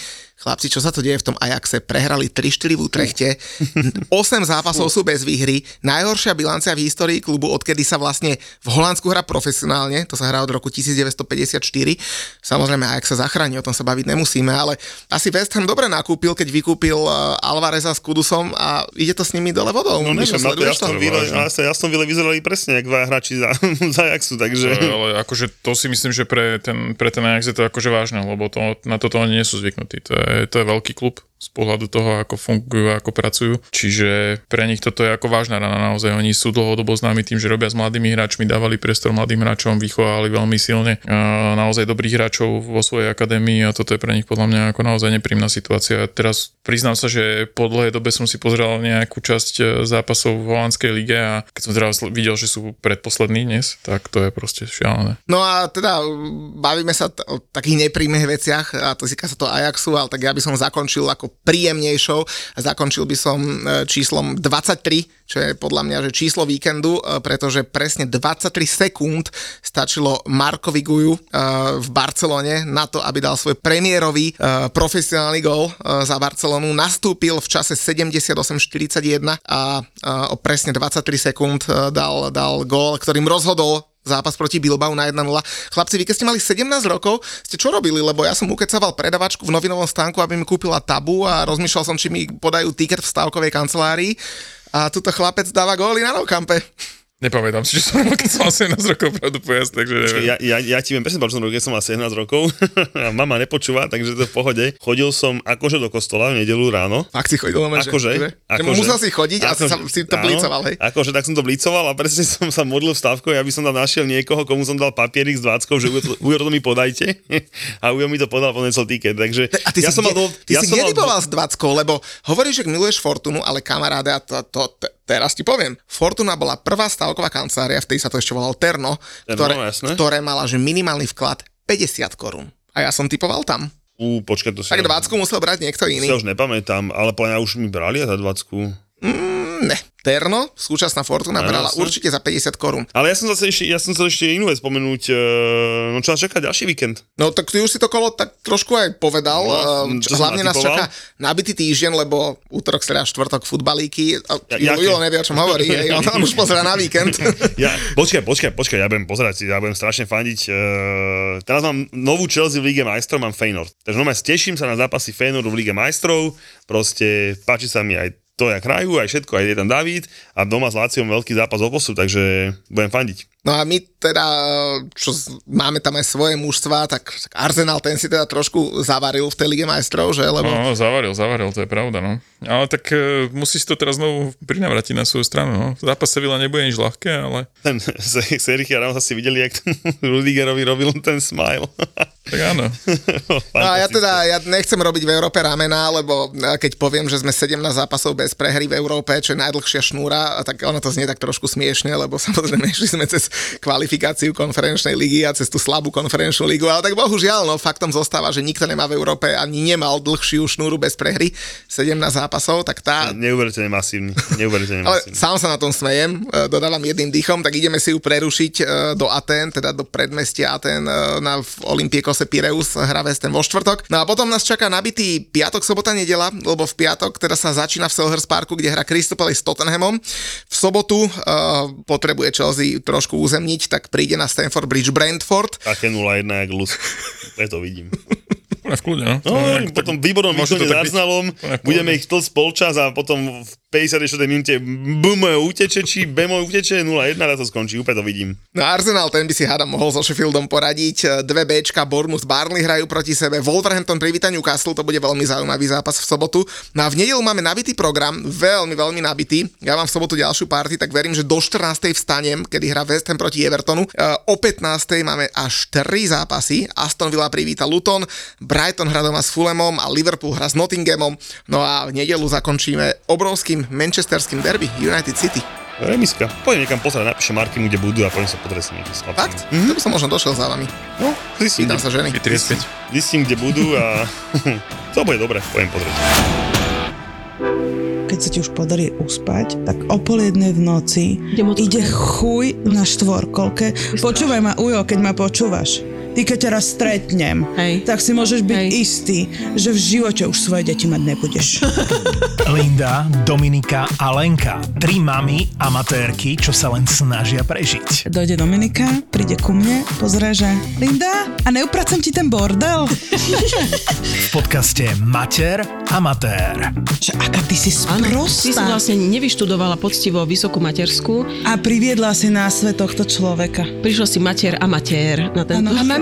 Chlapci, čo sa to deje v tom Ajaxe? Prehrali 3-4 v Utrechte, 8 zápasov sú bez výhry, najhoršia bilancia v histórii klubu, odkedy sa vlastne v Holandsku hrá profesionálne, to sa hrá od roku 1954. Samozrejme Ajax sa zachráni, o tom sa baviť nemusíme, ale asi West Ham dobre nakúpil, keď vykúpil Alvareza s Kudusom a ide to s nimi dole vodou. No neviem, na to jasnom to jasnom výle vyzerali presne, jak dva hráči za, za Ajaxu, takže... Ale akože to si myslím, že pre ten, pre ten Ajax je to akože vážne, lebo to, na toto oni nie sú zvyknutí. To je, to je veľký klub z pohľadu toho, ako fungujú, ako pracujú. Čiže pre nich toto je ako vážna rana naozaj. Oni sú dlhodobo známi tým, že robia s mladými hráčmi, dávali priestor mladým hráčom, vychovávali veľmi silne naozaj dobrých hráčov vo svojej akadémii a toto je pre nich podľa mňa ako naozaj nepríjemná situácia. Teraz priznám sa, že po dlhej dobe som si pozrel nejakú časť e, zápasov v holandskej lige a keď som teraz videl, že sú predposlední dnes, tak to je proste šialené. No a teda bavíme sa t- o takých nepríjemných veciach a to týka sa to Ajaxu, ale tak ja by som zakončil ako príjemnejšou zakončil by som e, číslom 23, čo je podľa mňa že číslo víkendu, e, pretože presne 23 sekúnd stačilo Markovi Guju e, v Barcelone na to, aby dal svoj premiérový profesionálny gól e, za Barcelonu. Nastúpil v čase 78-41 a o presne 23 sekúnd dal, dal gól, ktorým rozhodol zápas proti Bilbao na 1-0. Chlapci, vy keď ste mali 17 rokov, ste čo robili? Lebo ja som ukecaval predavačku v novinovom stánku, aby mi kúpila tabu a rozmýšľal som, či mi podajú tiket v stávkovej kancelárii. A tuto chlapec dáva góly na Noukampe. Nepamätám si, čo som robil, keď som mal 17 rokov, pravdu povedať, takže neviem. Ja, ja, ja ti viem presne povedať, keď som mal 17 rokov mama nepočúva, takže to v pohode. Chodil som akože do kostola v nedelu ráno. Ak si chodil, Akože, že, že akože. musel si chodiť a Akože, sa, si to áno, blícoval, hej? Akože tak som to blícoval a presne som sa modlil v stávku, ja by som tam našiel niekoho, komu som dal papierik s dvackou, že ujo, to mi podajte a ujo mi to podal, ponesol tiket, takže A ty ja si, som mal, ty ja si som mal, s 20, lebo hovoríš, že miluješ Fortunu, ale kamaráde, a to, to, te- teraz ti poviem, Fortuna bola prvá stavková kancelária, vtedy sa to ešte volalo Terno, Terno, ktoré, jasné. ktoré mala že minimálny vklad 50 korún. A ja som typoval tam. Ú, počkaj, to si, Tak ja- 20 musel brať niekto si iný. ja už nepamätám, ale mňa už mi brali za 20 Mm, ne. Terno, súčasná Fortuna, No, brala určite za 50 korún. Ale ja som zase ešte, ja som chcel ešte inú vec spomenúť, e, no čo nás čaká ďalší víkend. No tak ty už si to kolo tak trošku aj povedal. No, No, čo som hlavne nás čaká nabitý týždeň, lebo útorok, streda, štvrtok futbalíky. Ja- Julo, nevie, o čom hovorí. hej, on tam už pozera na víkend. Ja, počkaj, počkaj, počkaj, ja budem pozerať ja budem strašne fandiť. Uh, teraz mám novú Chelsea v Lige majstrov, mám Feyenoord. Takže normálne teším sa na zápasy Feyenordu v Lige majstrov, proste páči sa mi aj to jak hrajú, aj všetko, aj je tam David a doma s Láciom veľký zápas o postup, takže budem fandiť. No a my teda, čo z- máme tam aj svoje mužstva, tak, tak Arsenal ten si teda trošku zavaril v tej Lige majstrov, že? Lebo No, zavaril, zavaril, to je pravda, no. Ale tak e, musí si to teraz znovu prinavrátiť na svoju stranu, no. Zápas Sevilla nebude nič ľahké, ale Ten Sergio Ramos asi videli, jak Rudigerovi robil ten smile. tak áno. No ja teda ja nechcem robiť v Európe ramená, lebo keď poviem, že sme 17 zápasov bez prehry v Európe, čo je najdlhšia šnúra, tak ono to znie tak trošku smiešne, lebo samozrejme išli sme cez kvalifikáciu konferenčnej ligy a cez tú slabú konferenčnú ligu, ale tak bohužiaľ, no faktom zostáva, že nikto nemá v Európe ani nemal dlhšiu šnúru bez prehry, 17 zápasov, tak tá, Neuveriteľne masívny. Neuveriteľne ale masívny. sám sa na tom smejem, e, dodávam jedným dýchom, tak ideme si ju prerušiť e, do Atén, teda do predmestia Atén e, na v Olympiekose Pireus, hra West Ham vo štvrtok. No a potom nás čaká nabitý piatok, sobota, nedela, lebo v piatok teda sa začína v Selhurst Parku, kde hrá Crystal Palace s Tottenhamom. V sobotu uh, potrebuje Chelsea trošku uzemniť, tak príde na Stamford Bridge Brentford. Také 0-1 jak Lus. Preto vidím. Úplne v kľude, no. No, To nejak potom výbornom to výkone s. Arsenalom, budeme ich tlc polčas a potom v 56. minúte BM uteče, či BM uteče 0-1 a to skončí, úplne to vidím. No Arsenal, ten by si hádam mohol so Sheffieldom poradiť. Dve Bčka, Bournemouth, Barnley hrajú proti sebe. Wolverhampton privíta Newcastle, to bude veľmi zaujímavý zápas v sobotu. No a v nedelu máme nabitý program, veľmi, veľmi nabitý. Ja mám v sobotu ďalšiu party, tak verím, že do 14. vstanem, kedy hrá West Ham proti Evertonu. E, O 15. máme až 3 zápasy. Aston Villa privíta Luton, Brighton hrá doma s Fulhamom a Liverpool hrá s Nottinghamom. No a v nedelu zakončíme obrovským manchesterským derby United City. Remiska. Poďme niekam pozrieť, napíšem Markimu, kde budú a poďme sa pozrieť si niekde. Fakt? Mm-hmm. To by som možno došiel za vami. No, zistím, Pýtam kde, sa ženy. Zistím, kde budú a to bude dobre, poďme pozrieť. keď sa ti už podarí uspať, tak o pol jednej v noci ide chuj na štvorkolke. Počúvaj ma, Ujo, keď ma počúvaš. Ty keď ťa raz stretnem, Hej. tak si môžeš byť Hej. istý, že v živote už svoje deti mať nebudeš. Linda, Dominika a Lenka. Tri mami amatérky, čo sa len snažia prežiť. Dojde Dominika, príde ku mne, pozrie, že Linda, a neupracem ti ten bordel? V podcaste Mater Amatér. že aká ty si Áno, ty si sprostá. vlastne nevyštudovala poctivo vysokú materskú, A priviedla si na svet tohto človeka. prišla si mater amatér na tento... Áno.